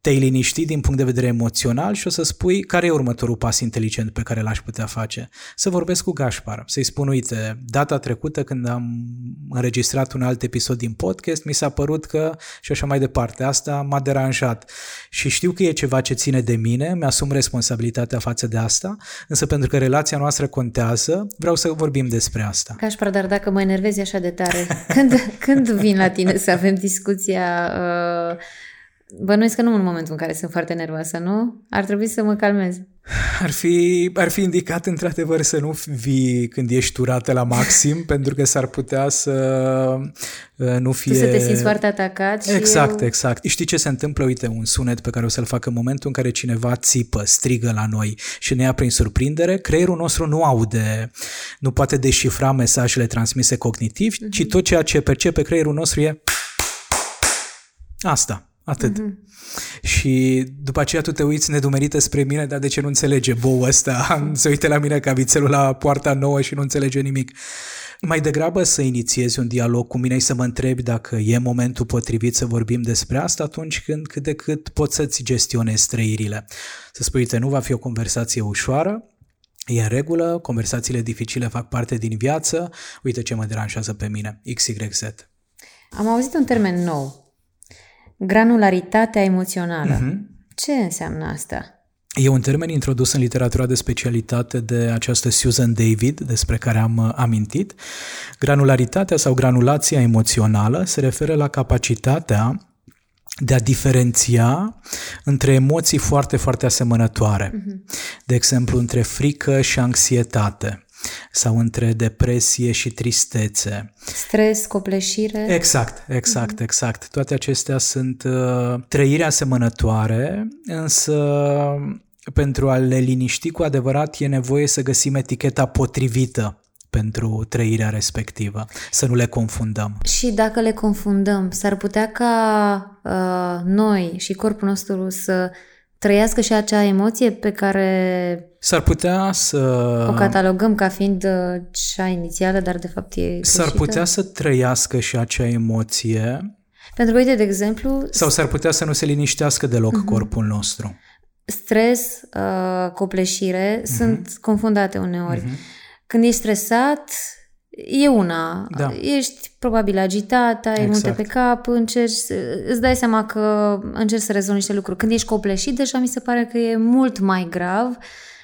S2: te-ai liniștit din punct de vedere emoțional și o să spui care e următorul pas inteligent pe care l-aș putea face. Să vorbesc cu Gașpar, să-i spun, uite, data trecută când am înregistrat un alt episod din podcast, mi s-a părut că și așa mai departe, asta m-a deranjat și știu că e ceva ce ține de mine, mi-asum responsabilitatea față de asta, însă pentru că relația noastră contează, vreau să vorbim despre asta.
S1: Gașpar, dar dacă mă enervezi așa de tare, când, când vin la tine să avem discuția uh, Bănuiesc că nu în momentul în care sunt foarte nervoasă, nu? Ar trebui să mă calmez.
S2: Ar fi, ar fi indicat într-adevăr să nu vii când ești turată la maxim, pentru că s-ar putea să uh, nu fie...
S1: Tu să te simți foarte atacat și
S2: Exact,
S1: eu...
S2: exact. Știi ce se întâmplă? Uite, un sunet pe care o să-l fac în momentul în care cineva țipă, strigă la noi și ne ia prin surprindere, creierul nostru nu aude, nu poate deșifra mesajele transmise cognitiv, uh-huh. ci tot ceea ce percepe creierul nostru e asta. Atât. Mm-hmm. Și după aceea tu te uiți nedumerită spre mine, dar de ce nu înțelege bou ăsta? Se uite la mine ca vițelul la poarta nouă și nu înțelege nimic. Mai degrabă să inițiezi un dialog cu mine și să mă întrebi dacă e momentul potrivit să vorbim despre asta atunci când cât de cât poți să-ți gestionezi trăirile. Să spui, uite, nu va fi o conversație ușoară, E în regulă, conversațiile dificile fac parte din viață, uite ce mă deranjează pe mine, XYZ.
S1: Am auzit un termen nou, Granularitatea emoțională. Uh-huh. Ce înseamnă asta?
S2: E un termen introdus în literatura de specialitate de această Susan David, despre care am uh, amintit. Granularitatea sau granulația emoțională se referă la capacitatea de a diferenția între emoții foarte, foarte asemănătoare. Uh-huh. De exemplu, între frică și anxietate sau între depresie și tristețe.
S1: Stres, copleșire.
S2: Exact, exact, mm-hmm. exact. Toate acestea sunt uh, trăiri asemănătoare, însă pentru a le liniști cu adevărat e nevoie să găsim eticheta potrivită pentru trăirea respectivă, să nu le confundăm.
S1: Și dacă le confundăm, s-ar putea ca uh, noi și corpul nostru să trăiască și acea emoție pe care
S2: S-ar putea să...
S1: O catalogăm ca fiind uh, cea inițială, dar de fapt e greșită.
S2: S-ar putea să trăiască și acea emoție.
S1: Pentru că, uite, de exemplu...
S2: Sau s-ar putea să nu se liniștească deloc uh-huh. corpul nostru.
S1: Stres, uh, copleșire uh-huh. sunt confundate uneori. Uh-huh. Când ești stresat, e una. Da. Ești probabil agitat, ai exact. multe pe cap, încerci, îți dai seama că încerci să rezolvi niște lucruri. Când ești copleșit, deja mi se pare că e mult mai grav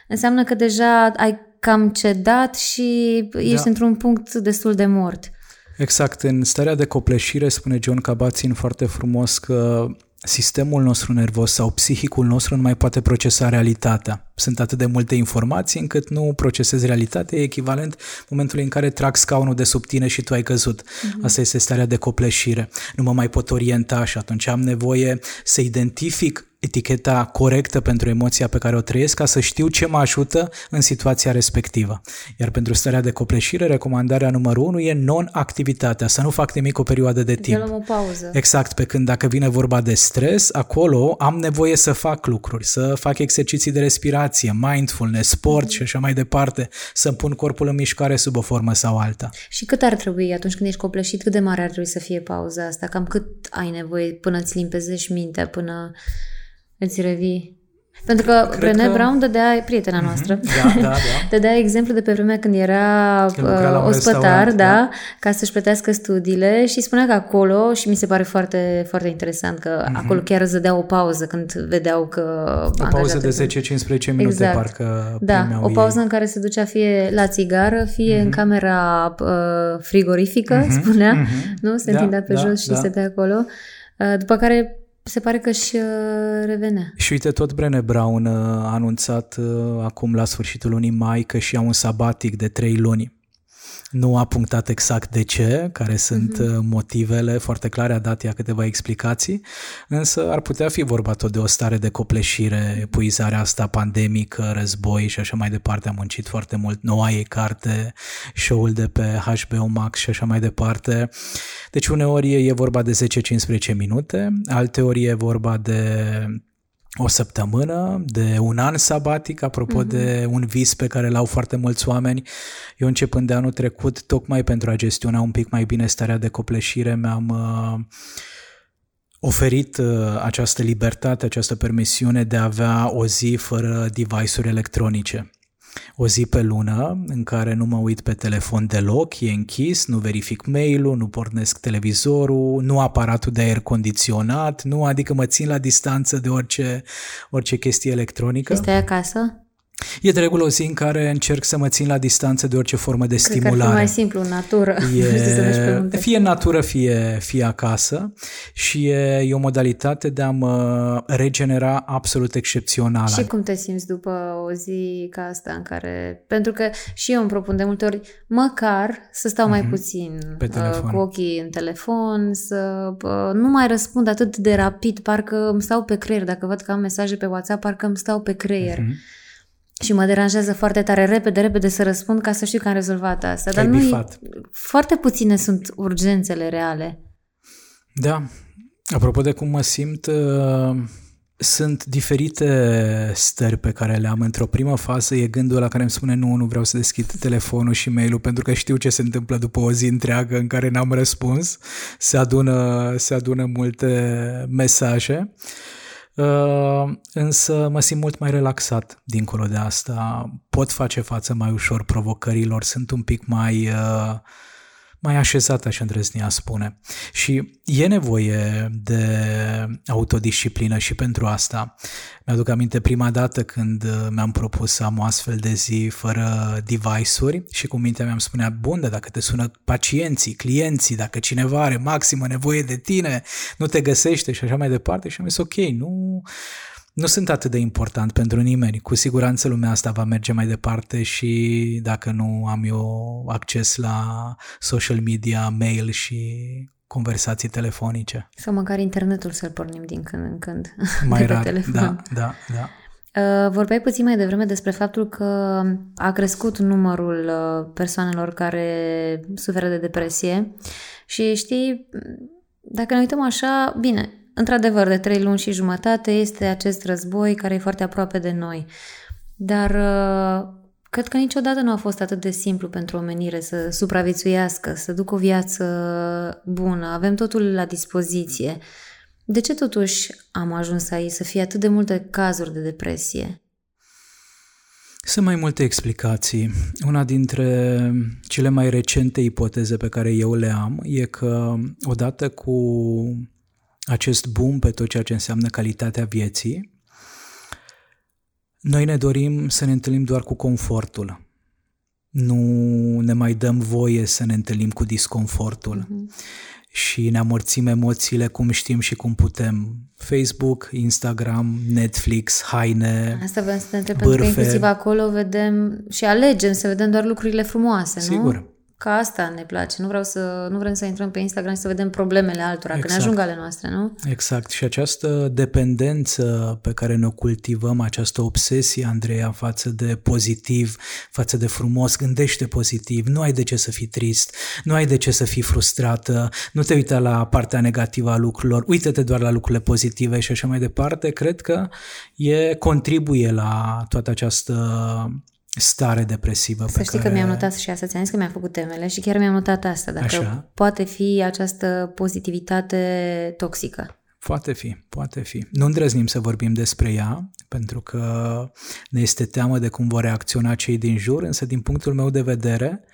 S1: înseamnă că deja ai cam cedat și ești da. într-un punct destul de mort.
S2: Exact. În starea de copleșire spune John Kabat-Zinn foarte frumos că sistemul nostru nervos sau psihicul nostru nu mai poate procesa realitatea. Sunt atât de multe informații încât nu procesezi realitatea, e echivalent momentului în care trag scaunul de sub tine și tu ai căzut. Mm-hmm. Asta este starea de copleșire. Nu mă mai pot orienta și atunci am nevoie să identific eticheta corectă pentru emoția pe care o trăiesc ca să știu ce mă ajută în situația respectivă. Iar pentru starea de copleșire, recomandarea numărul 1 e non-activitatea, să nu fac nimic o perioadă de timp.
S1: o pauză.
S2: Exact, pe când dacă vine vorba de stres, acolo am nevoie să fac lucruri, să fac exerciții de respirație, mindfulness, sport mm-hmm. și așa mai departe, să-mi pun corpul în mișcare sub o formă sau alta.
S1: Și cât ar trebui atunci când ești copleșit, cât de mare ar trebui să fie pauza asta? Cam cât ai nevoie până îți limpezești mintea, până îți revii. Pentru că Cred Brené că... Brown dădea, prietena mhm. noastră, mm-hmm. da, da, da. dădea exemplu de pe vremea când era când uh, ospătar, da, da, ca să-și plătească studiile și spunea că acolo, și mi se pare foarte, foarte interesant că mm-hmm. acolo chiar îți dădea o pauză când vedeau că...
S2: O pauză de 10-15 minute, exact. parcă
S1: Da, o pauză ei. în care se ducea fie la țigară, fie mm-hmm. în camera uh, frigorifică, mm-hmm. spunea, mm-hmm. nu? Se da, întindea pe da, jos și da. stătea acolo. Uh, după care se pare că și uh, revenea.
S2: Și uite, tot Brené Brown uh, a anunțat uh, acum la sfârșitul lunii mai că și-a un sabatic de trei luni. Nu a punctat exact de ce, care sunt mm-hmm. motivele foarte clare, a dat ea câteva explicații, însă ar putea fi vorba tot de o stare de copleșire, epuizarea asta pandemică, război și așa mai departe. Am muncit foarte mult noua ei carte, show-ul de pe HBO Max și așa mai departe. Deci uneori e vorba de 10-15 minute, alteori e vorba de o săptămână, de un an sabatic, apropo mm-hmm. de un vis pe care l-au foarte mulți oameni. Eu începând de anul trecut, tocmai pentru a gestiona un pic mai bine starea de copleșire, mi-am uh, oferit uh, această libertate, această permisiune de a avea o zi fără device-uri electronice o zi pe lună în care nu mă uit pe telefon deloc, e închis, nu verific mail-ul, nu pornesc televizorul, nu aparatul de aer condiționat, nu, adică mă țin la distanță de orice, orice chestie electronică.
S1: Stai acasă?
S2: E de regulă o zi în care încerc să mă țin la distanță de orice formă de Cred stimulare. Cred
S1: că mai simplu, în natură.
S2: E, fie în natură, fie, fie acasă și e, e o modalitate de a mă regenera absolut excepțională.
S1: Și cum te simți după o zi ca asta în care... Pentru că și eu îmi propun de multe ori măcar să stau mai mm-hmm. puțin
S2: Pe uh, telefon.
S1: cu ochii în telefon, să uh, nu mai răspund atât de rapid, parcă îmi stau pe creier. Dacă văd că am mesaje pe WhatsApp, parcă îmi stau pe creier. Mm-hmm și mă deranjează foarte tare, repede, repede să răspund ca să știu că am rezolvat asta. Dar nu bifat. foarte puține sunt urgențele reale.
S2: Da. Apropo de cum mă simt, uh, sunt diferite stări pe care le am. Într-o primă fază e gândul la care îmi spune nu, nu vreau să deschid telefonul și mail-ul pentru că știu ce se întâmplă după o zi întreagă în care n-am răspuns. Se adună, se adună multe mesaje. Uh, Uh, însă mă simt mult mai relaxat dincolo de asta. Pot face față mai ușor provocărilor, sunt un pic mai uh, mai așezat, aș îndrăznia spune. Și e nevoie de autodisciplină și pentru asta. Mi-aduc aminte prima dată când uh, mi-am propus să am o astfel de zi fără device-uri și cu mintea mi-am spunea, bun, dar dacă te sună pacienții, clienții, dacă cineva are maximă nevoie de tine, nu te găsește și așa mai departe și am zis, ok, nu, nu sunt atât de important pentru nimeni. Cu siguranță lumea asta va merge mai departe și dacă nu am eu acces la social media, mail și conversații telefonice.
S1: Sau măcar internetul să-l pornim din când în când.
S2: Mai de rar, telefon. da, da, da.
S1: Uh, vorbeai puțin mai devreme despre faptul că a crescut numărul uh, persoanelor care suferă de depresie și știi, dacă ne uităm așa, bine, Într-adevăr, de trei luni și jumătate este acest război care e foarte aproape de noi. Dar uh, cred că niciodată nu a fost atât de simplu pentru omenire să supraviețuiască, să ducă o viață bună. Avem totul la dispoziție. De ce totuși am ajuns aici să fie atât de multe cazuri de depresie?
S2: Sunt mai multe explicații. Una dintre cele mai recente ipoteze pe care eu le am e că odată cu acest boom pe tot ceea ce înseamnă calitatea vieții, noi ne dorim să ne întâlnim doar cu confortul. Nu ne mai dăm voie să ne întâlnim cu disconfortul. Mm-hmm. Și ne amorțim emoțiile cum știm și cum putem. Facebook, Instagram, Netflix, haine,
S1: Asta vreau să te întreb, pentru că inclusiv acolo vedem și alegem să vedem doar lucrurile frumoase,
S2: Sigur. nu? Sigur.
S1: Ca asta ne place. Nu, vreau să, nu vrem să intrăm pe Instagram și să vedem problemele altora, exact. că ne exact. ajung ale noastre, nu?
S2: Exact. Și această dependență pe care ne-o cultivăm, această obsesie, Andreea, față de pozitiv, față de frumos, gândește pozitiv, nu ai de ce să fii trist, nu ai de ce să fii frustrată, nu te uita la partea negativă a lucrurilor, uită-te doar la lucrurile pozitive și așa mai departe, cred că e contribuie la toată această stare depresivă.
S1: Să
S2: pe
S1: știi
S2: care...
S1: că mi-am notat și asta, ți-am zis că mi-am făcut temele și chiar mi-am notat asta, dacă Așa. poate fi această pozitivitate toxică.
S2: Poate fi, poate fi. Nu îndrăznim să vorbim despre ea, pentru că ne este teamă de cum vor reacționa cei din jur, însă din punctul meu de vedere,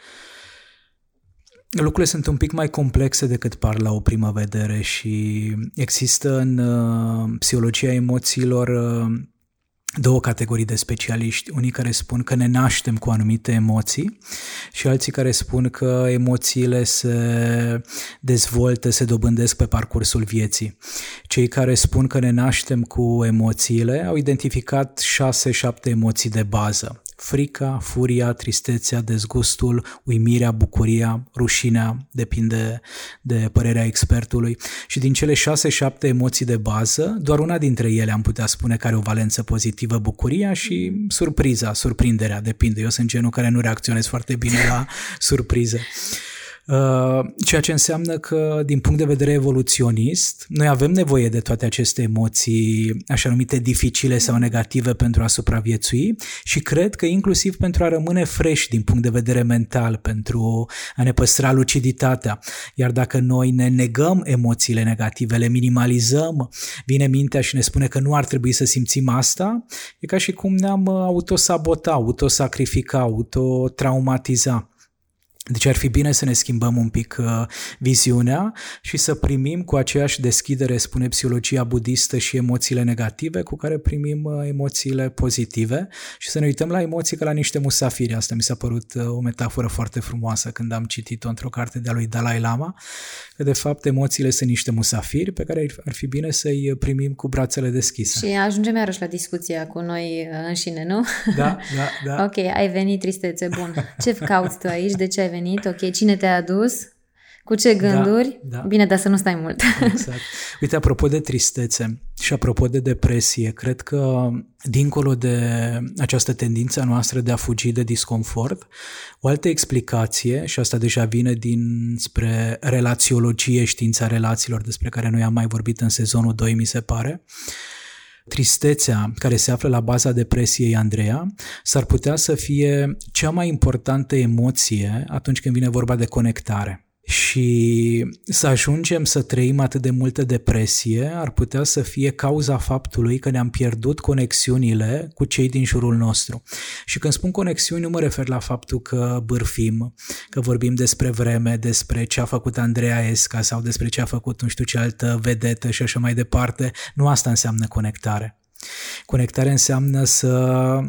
S2: lucrurile sunt un pic mai complexe decât par la o primă vedere și există în uh, psihologia emoțiilor uh, două categorii de specialiști, unii care spun că ne naștem cu anumite emoții și alții care spun că emoțiile se dezvoltă, se dobândesc pe parcursul vieții. Cei care spun că ne naștem cu emoțiile au identificat șase-șapte emoții de bază frica, furia, tristețea, dezgustul, uimirea, bucuria, rușinea, depinde de părerea expertului. Și din cele șase-șapte emoții de bază, doar una dintre ele am putea spune că are o valență pozitivă, bucuria și surpriza, surprinderea, depinde. Eu sunt genul care nu reacționez foarte bine la surprize. Uh, ceea ce înseamnă că, din punct de vedere evoluționist, noi avem nevoie de toate aceste emoții, așa numite dificile sau negative, pentru a supraviețui și cred că inclusiv pentru a rămâne fresh din punct de vedere mental, pentru a ne păstra luciditatea. Iar dacă noi ne negăm emoțiile negative, le minimalizăm, vine mintea și ne spune că nu ar trebui să simțim asta, e ca și cum ne-am autosabota, autosacrifica, autotraumatiza. Deci ar fi bine să ne schimbăm un pic uh, viziunea și să primim cu aceeași deschidere, spune psihologia budistă, și emoțiile negative cu care primim uh, emoțiile pozitive și să ne uităm la emoții ca la niște musafiri. Asta mi s-a părut uh, o metaforă foarte frumoasă când am citit-o într-o carte de-a lui Dalai Lama, că de fapt emoțiile sunt niște musafiri pe care ar fi bine să-i primim cu brațele deschise.
S1: Și ajungem iarăși la discuția cu noi înșine, nu?
S2: Da, da, da.
S1: ok, ai venit tristețe, bun. Ce cauți tu aici? De ce ai venit? Ok, cine te-a adus? Cu ce da, gânduri? Da, da. Bine, dar să nu stai mult.
S2: Exact. Uite, apropo de tristețe și apropo de depresie, cred că dincolo de această tendință a noastră de a fugi de disconfort, o altă explicație, și asta deja vine dinspre relațiologie, știința relațiilor, despre care noi am mai vorbit în sezonul 2, mi se pare, tristețea care se află la baza depresiei Andreea s-ar putea să fie cea mai importantă emoție atunci când vine vorba de conectare. Și să ajungem să trăim atât de multă depresie ar putea să fie cauza faptului că ne-am pierdut conexiunile cu cei din jurul nostru. Și când spun conexiuni, nu mă refer la faptul că bârfim, că vorbim despre vreme, despre ce a făcut Andreea Esca sau despre ce a făcut nu știu ce altă vedetă și așa mai departe. Nu asta înseamnă conectare. Conectare înseamnă să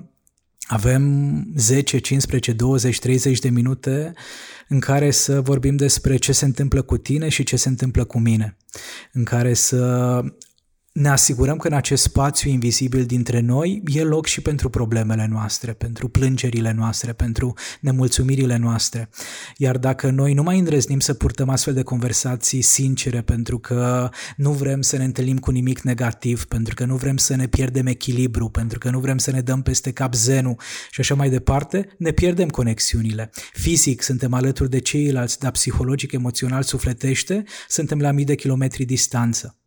S2: avem 10, 15, 20, 30 de minute în care să vorbim despre ce se întâmplă cu tine și ce se întâmplă cu mine, în care să ne asigurăm că în acest spațiu invizibil dintre noi e loc și pentru problemele noastre, pentru plângerile noastre, pentru nemulțumirile noastre. Iar dacă noi nu mai îndrăznim să purtăm astfel de conversații sincere pentru că nu vrem să ne întâlnim cu nimic negativ, pentru că nu vrem să ne pierdem echilibru, pentru că nu vrem să ne dăm peste cap zenul și așa mai departe, ne pierdem conexiunile. Fizic suntem alături de ceilalți, dar psihologic, emoțional, sufletește, suntem la mii de kilometri distanță.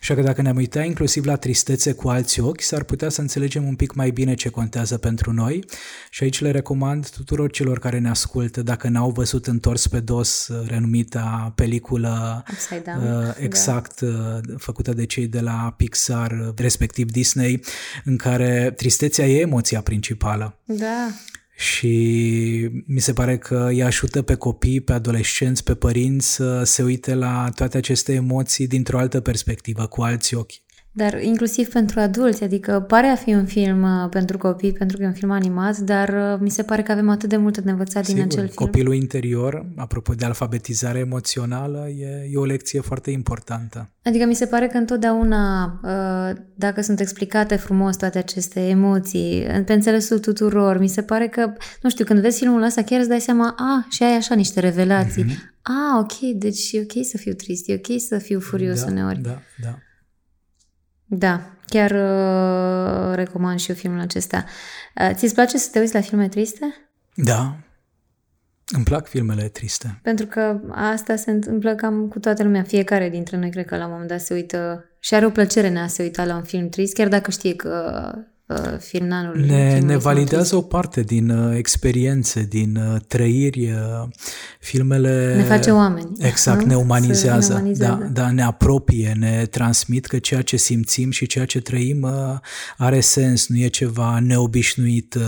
S2: Așa că dacă ne-am uitat inclusiv la tristețe cu alți ochi, s-ar putea să înțelegem un pic mai bine ce contează pentru noi și aici le recomand tuturor celor care ne ascultă, dacă n-au văzut Întors pe dos, uh, renumita peliculă
S1: uh, da.
S2: exact da. făcută de cei de la Pixar, respectiv Disney, în care tristețea e emoția principală.
S1: Da
S2: și mi se pare că îi ajută pe copii, pe adolescenți, pe părinți să se uite la toate aceste emoții dintr-o altă perspectivă, cu alți ochi.
S1: Dar inclusiv pentru adulți, adică pare a fi un film uh, pentru copii, pentru că e un film animat, dar uh, mi se pare că avem atât de multe de învățat Sigur, din acel film.
S2: Copilul interior, apropo de alfabetizare emoțională, e, e o lecție foarte importantă.
S1: Adică mi se pare că întotdeauna, uh, dacă sunt explicate frumos toate aceste emoții, pe înțelesul tuturor, mi se pare că, nu știu, când vezi filmul ăsta, chiar îți dai seama, a, și ai așa niște revelații. Mm-hmm. A, ok, deci e ok să fiu trist, e ok să fiu furios
S2: da,
S1: uneori.
S2: Da, da.
S1: Da, chiar uh, recomand și eu filmul acesta. Uh, ți-ți place să te uiți la filme triste?
S2: Da, îmi plac filmele triste.
S1: Pentru că asta se întâmplă cam cu toată lumea. Fiecare dintre noi cred că la un moment dat se uită și are o plăcere în a se uita la un film trist, chiar dacă știe că uh, finalul.
S2: Ne, ne validează o parte din uh, experiențe, din uh, trăiri. Uh, filmele...
S1: Ne face oameni.
S2: Exact, nu? ne umanizează. Ne umanizează. Da, da, ne apropie, ne transmit că ceea ce simțim și ceea ce trăim uh, are sens, nu e ceva neobișnuit. Uh.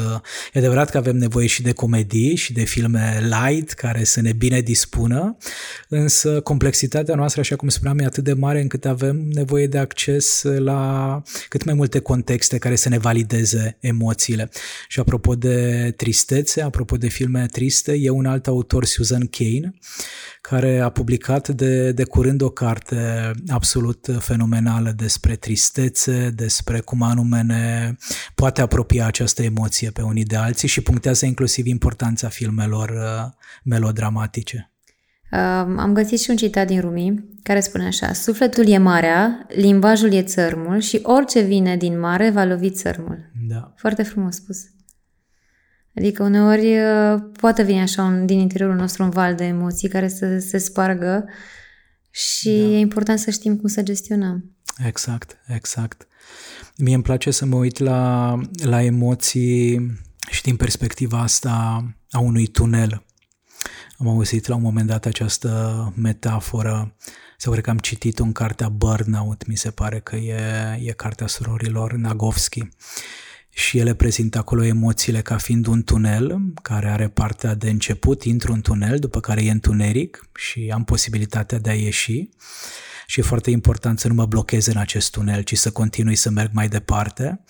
S2: E adevărat că avem nevoie și de comedii și de filme light care să ne bine dispună, însă complexitatea noastră, așa cum spuneam, e atât de mare încât avem nevoie de acces la cât mai multe contexte care să ne valideze emoțiile. Și apropo de tristețe, apropo de filme triste, e un alt autor, Susan Kane, care a publicat de, de curând o carte absolut fenomenală despre tristețe, despre cum anume ne poate apropia această emoție pe unii de alții și punctează inclusiv importanța filmelor uh, melodramatice.
S1: Am găsit și un citat din Rumi care spune așa Sufletul e marea, limbajul e țărmul și orice vine din mare va lovi țărmul.
S2: Da.
S1: Foarte frumos spus. Adică uneori uh, poate veni așa un, din interiorul nostru un val de emoții care să se spargă și da. e important să știm cum să gestionăm.
S2: Exact, exact. Mie îmi place să mă uit la, la emoții și din perspectiva asta a unui tunel. Am auzit la un moment dat această metaforă, sau cred că am citit-o în cartea Burnout, mi se pare că e, e cartea surorilor Nagovski. Și ele prezintă acolo emoțiile ca fiind un tunel care are partea de început, intru în tunel, după care e întuneric și am posibilitatea de a ieși. Și e foarte important să nu mă blochez în acest tunel, ci să continui să merg mai departe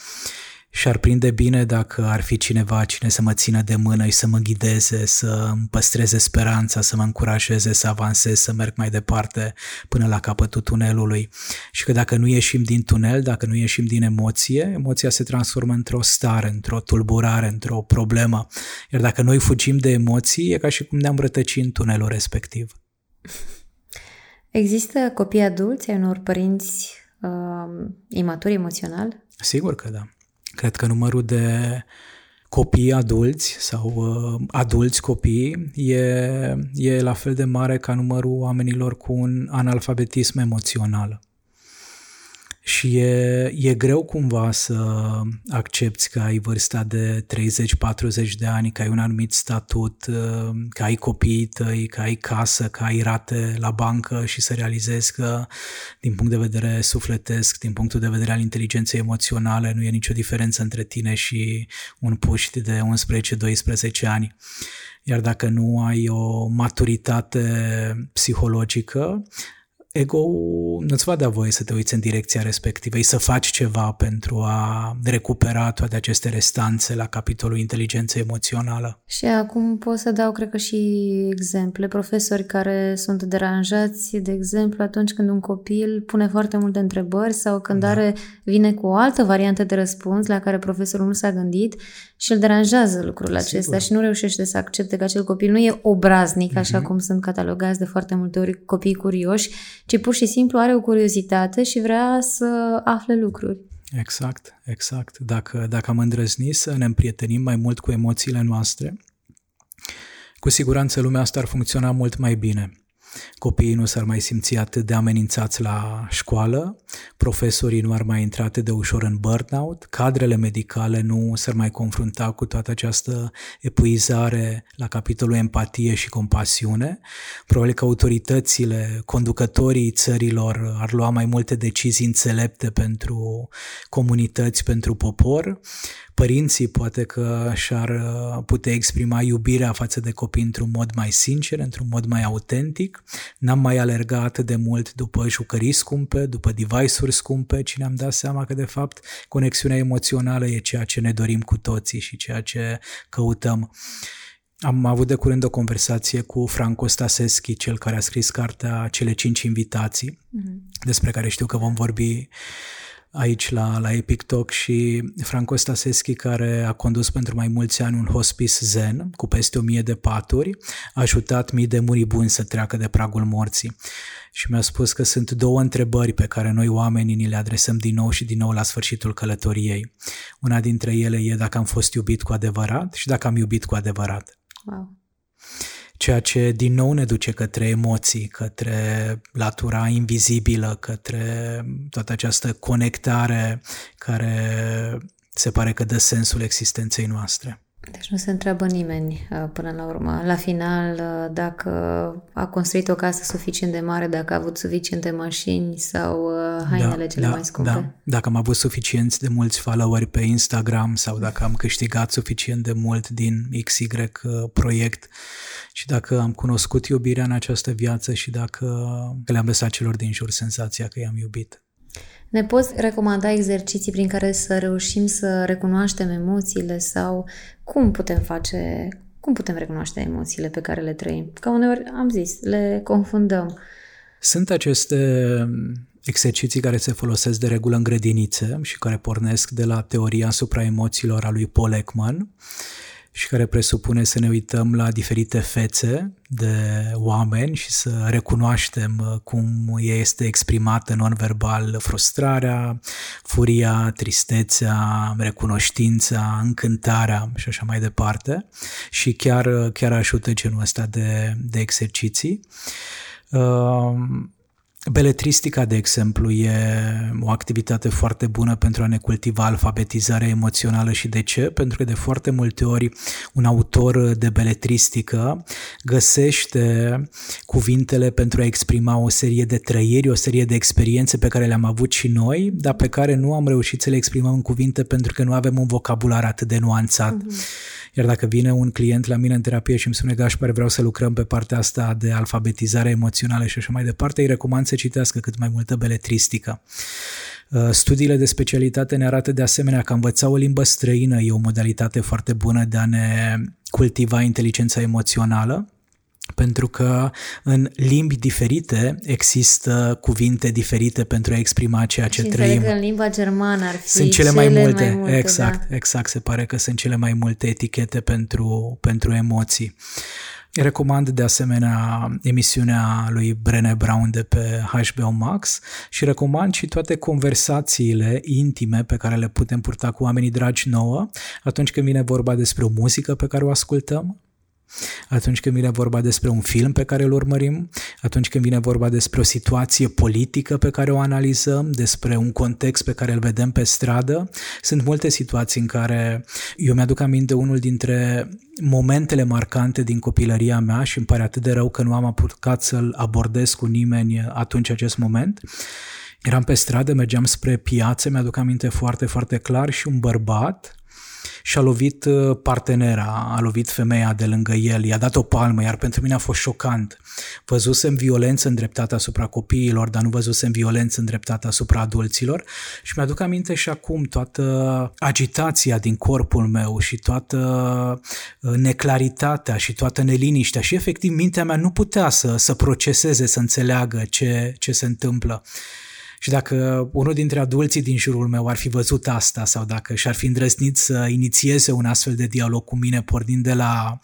S2: și ar prinde bine dacă ar fi cineva cine să mă țină de mână și să mă ghideze, să îmi păstreze speranța, să mă încurajeze să avansez, să merg mai departe până la capătul tunelului. Și că dacă nu ieșim din tunel, dacă nu ieșim din emoție, emoția se transformă într-o stare, într-o tulburare, într-o problemă. Iar dacă noi fugim de emoții, e ca și cum ne-am rătăcit în tunelul respectiv.
S1: Există copii adulți ai unor părinți uh, imaturi emoțional?
S2: Sigur că da. Cred că numărul de copii adulți sau uh, adulți copii e, e la fel de mare ca numărul oamenilor cu un analfabetism emoțional. Și e, e greu cumva să accepti că ai vârsta de 30-40 de ani, că ai un anumit statut, uh, că ai copiii tăi, că ai casă, că ai rate la bancă și să realizezi că din punct de vedere sufletesc, din punctul de vedere al inteligenței emoționale, nu e nicio diferență între tine și un puști de 11-12 ani. Iar dacă nu ai o maturitate psihologică, ego nu-ți va da voie să te uiți în direcția respectivă, să faci ceva pentru a recupera toate aceste restanțe la capitolul inteligență emoțională.
S1: Și acum pot să dau, cred că, și exemple. Profesori care sunt deranjați, de exemplu, atunci când un copil pune foarte multe întrebări sau când da. are, vine cu o altă variantă de răspuns la care profesorul nu s-a gândit și îl deranjează lucrul Sigur. acesta și nu reușește să accepte că acel copil nu e obraznic, mm-hmm. așa cum sunt catalogați de foarte multe ori copii curioși, ci pur și simplu are o curiozitate și vrea să afle lucruri.
S2: Exact, exact. Dacă, dacă am îndrăznit să ne împrietenim mai mult cu emoțiile noastre, cu siguranță lumea asta ar funcționa mult mai bine. Copiii nu s-ar mai simți atât de amenințați la școală, profesorii nu ar mai intra atât de ușor în burnout, cadrele medicale nu s-ar mai confrunta cu toată această epuizare la capitolul empatie și compasiune. Probabil că autoritățile, conducătorii țărilor ar lua mai multe decizii înțelepte pentru comunități, pentru popor părinții poate că și-ar uh, putea exprima iubirea față de copii într-un mod mai sincer, într-un mod mai autentic. N-am mai alergat atât de mult după jucării scumpe, după device-uri scumpe, ci ne-am dat seama că, de fapt, conexiunea emoțională e ceea ce ne dorim cu toții și ceea ce căutăm. Am avut de curând o conversație cu Franco Staseschi, cel care a scris cartea Cele cinci invitații, mm-hmm. despre care știu că vom vorbi aici la, la Epic Talk și Franco Staseschi, care a condus pentru mai mulți ani un hospice zen cu peste o mie de paturi, a ajutat mii de muribuni să treacă de pragul morții. Și mi-a spus că sunt două întrebări pe care noi oamenii ni le adresăm din nou și din nou la sfârșitul călătoriei. Una dintre ele e dacă am fost iubit cu adevărat și dacă am iubit cu adevărat.
S1: Wow
S2: ceea ce din nou ne duce către emoții, către latura invizibilă, către toată această conectare care se pare că dă sensul existenței noastre.
S1: Deci nu se întreabă nimeni uh, până la urmă, la final, uh, dacă a construit o casă suficient de mare, dacă a avut suficiente mașini sau uh, hainele da, cele
S2: da,
S1: mai scumpe. Da.
S2: Dacă am avut suficienți de mulți followeri pe Instagram sau dacă am câștigat suficient de mult din XY proiect și dacă am cunoscut iubirea în această viață și dacă le-am lăsat celor din jur senzația că i-am iubit.
S1: Ne poți recomanda exerciții prin care să reușim să recunoaștem emoțiile sau cum putem face, cum putem recunoaște emoțiile pe care le trăim? Ca uneori, am zis, le confundăm.
S2: Sunt aceste exerciții care se folosesc de regulă în grădinițe și care pornesc de la teoria asupra emoțiilor a lui Paul Ekman și care presupune să ne uităm la diferite fețe de oameni și să recunoaștem uh, cum este exprimată non-verbal frustrarea, furia, tristețea, recunoștința, încântarea și așa mai departe. Și chiar, uh, chiar ajută genul ăsta de, de exerciții. Uh, Beletristica, de exemplu, e o activitate foarte bună pentru a ne cultiva alfabetizarea emoțională și de ce? Pentru că de foarte multe ori un autor de beletristică găsește cuvintele pentru a exprima o serie de trăiri, o serie de experiențe pe care le-am avut și noi, dar pe care nu am reușit să le exprimăm în cuvinte pentru că nu avem un vocabular atât de nuanțat. Mm-hmm. Iar dacă vine un client la mine în terapie și îmi spune, Gașpar, vreau să lucrăm pe partea asta de alfabetizare emoțională și așa mai departe, îi recomand să citească cât mai multă beletristică. Uh, studiile de specialitate ne arată de asemenea că învăța o limbă străină e o modalitate foarte bună de a ne cultiva inteligența emoțională pentru că în limbi diferite există cuvinte diferite pentru a exprima ceea ce
S1: și
S2: trăim.
S1: că în limba germană ar fi
S2: sunt cele,
S1: cele
S2: mai multe,
S1: mai multe
S2: exact,
S1: da.
S2: exact, se pare că sunt cele mai multe etichete pentru, pentru emoții. Recomand de asemenea emisiunea lui Brené Brown de pe HBO Max și recomand și toate conversațiile intime pe care le putem purta cu oamenii dragi nouă atunci când vine vorba despre o muzică pe care o ascultăm, atunci când vine vorba despre un film pe care îl urmărim, atunci când vine vorba despre o situație politică pe care o analizăm, despre un context pe care îl vedem pe stradă, sunt multe situații în care eu mi-aduc aminte unul dintre momentele marcante din copilăria mea și îmi pare atât de rău că nu am apucat să-l abordez cu nimeni atunci acest moment. Eram pe stradă, mergeam spre piață, mi-aduc aminte foarte, foarte clar și un bărbat și a lovit uh, partenera, a lovit femeia de lângă el, i-a dat o palmă, iar pentru mine a fost șocant. Văzusem violență îndreptată asupra copiilor, dar nu văzusem violență îndreptată asupra adulților și mi-aduc aminte și acum toată agitația din corpul meu și toată uh, neclaritatea și toată neliniștea și efectiv mintea mea nu putea să, să proceseze, să înțeleagă ce, ce se întâmplă. Și dacă unul dintre adulții din jurul meu ar fi văzut asta sau dacă și-ar fi îndrăznit să inițieze un astfel de dialog cu mine pornind de la,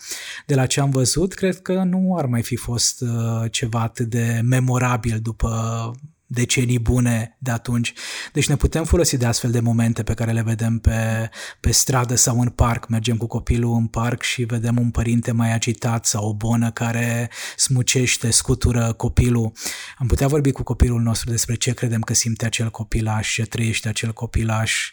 S2: de la ce am văzut, cred că nu ar mai fi fost uh, ceva atât de memorabil după decenii bune de atunci. Deci ne putem folosi de astfel de momente pe care le vedem pe, pe stradă sau în parc. Mergem cu copilul în parc și vedem un părinte mai agitat sau o bonă care smucește, scutură copilul. Am putea vorbi cu copilul nostru despre ce credem că simte acel copilaș, ce trăiește acel copilaș,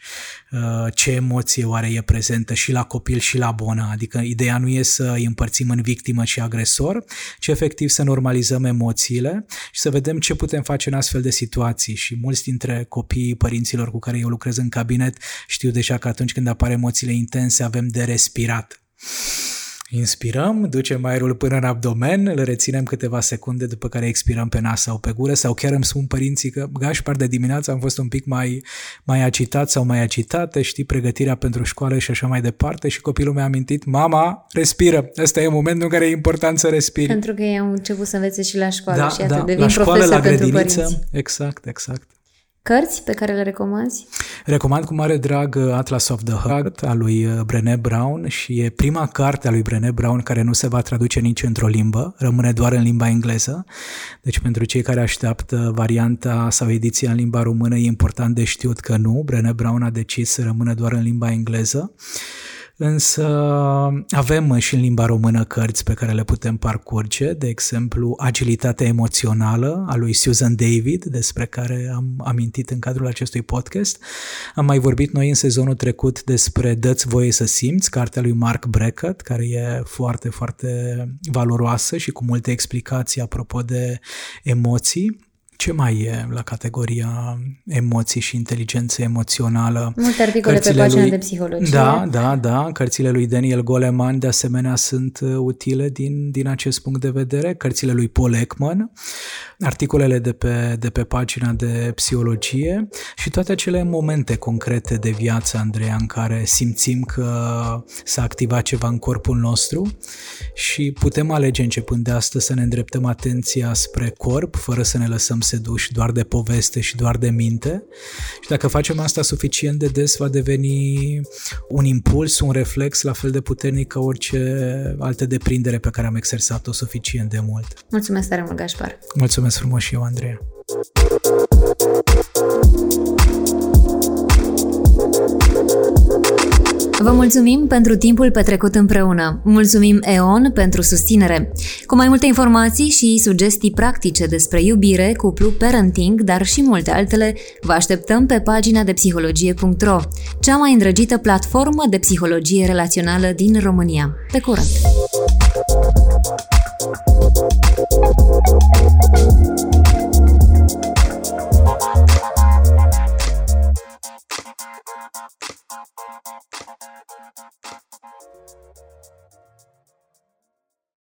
S2: uh, ce emoție oare e prezentă și la copil și la bonă. Adică ideea nu e să îi împărțim în victimă și agresor, ci efectiv să normalizăm emoțiile și să vedem ce putem face în astfel de situații și mulți dintre copiii părinților cu care eu lucrez în cabinet știu deja că atunci când apar emoțiile intense avem de respirat. Inspirăm, ducem aerul până în abdomen, îl reținem câteva secunde după care expirăm pe nas sau pe gură sau chiar îmi spun părinții că gașpar de dimineață am fost un pic mai, mai agitat sau mai agitată, știi, pregătirea pentru școală și așa mai departe și copilul mi-a amintit, mama, respiră, ăsta e momentul în care e important să respiri.
S1: Pentru că ei au început să învețe și la școală
S2: da,
S1: și
S2: da,
S1: devin
S2: la școală, la grădiniță,
S1: părinți.
S2: exact, exact.
S1: Cărți pe care le recomanzi?
S2: Recomand cu mare drag uh, Atlas of the Heart al lui uh, Brené Brown și e prima carte a lui Brené Brown care nu se va traduce nici într-o limbă, rămâne doar în limba engleză. Deci pentru cei care așteaptă varianta sau ediția în limba română e important de știut că nu, Brené Brown a decis să rămână doar în limba engleză. Însă avem și în limba română cărți pe care le putem parcurge, de exemplu Agilitatea emoțională a lui Susan David, despre care am amintit în cadrul acestui podcast. Am mai vorbit noi în sezonul trecut despre Dă-ți voie să simți, cartea lui Mark Brackett, care e foarte, foarte valoroasă și cu multe explicații apropo de emoții. Ce mai e la categoria emoții și inteligență emoțională?
S1: Multe articole Cărțile pe pagina lui... de psihologie.
S2: Da, da, da. Cărțile lui Daniel Goleman de asemenea sunt uh, utile din, din acest punct de vedere. Cărțile lui Paul Ekman, articolele de pe, de pe pagina de psihologie și toate acele momente concrete de viață, Andreea, în care simțim că s-a activat ceva în corpul nostru și putem alege începând de astăzi să ne îndreptăm atenția spre corp, fără să ne lăsăm seduși doar de poveste și doar de minte. Și dacă facem asta suficient de des, va deveni un impuls, un reflex la fel de puternic ca orice altă deprindere pe care am exersat-o suficient de mult.
S1: Mulțumesc tare mult, Gașpar!
S2: Mulțumesc frumos și eu, Andreea!
S1: Vă mulțumim pentru timpul petrecut împreună. Mulțumim EON pentru susținere. Cu mai multe informații și sugestii practice despre iubire, cuplu, parenting, dar și multe altele, vă așteptăm pe pagina de psihologie.ro, cea mai îndrăgită platformă de psihologie relațională din România. Pe curând! Thank you.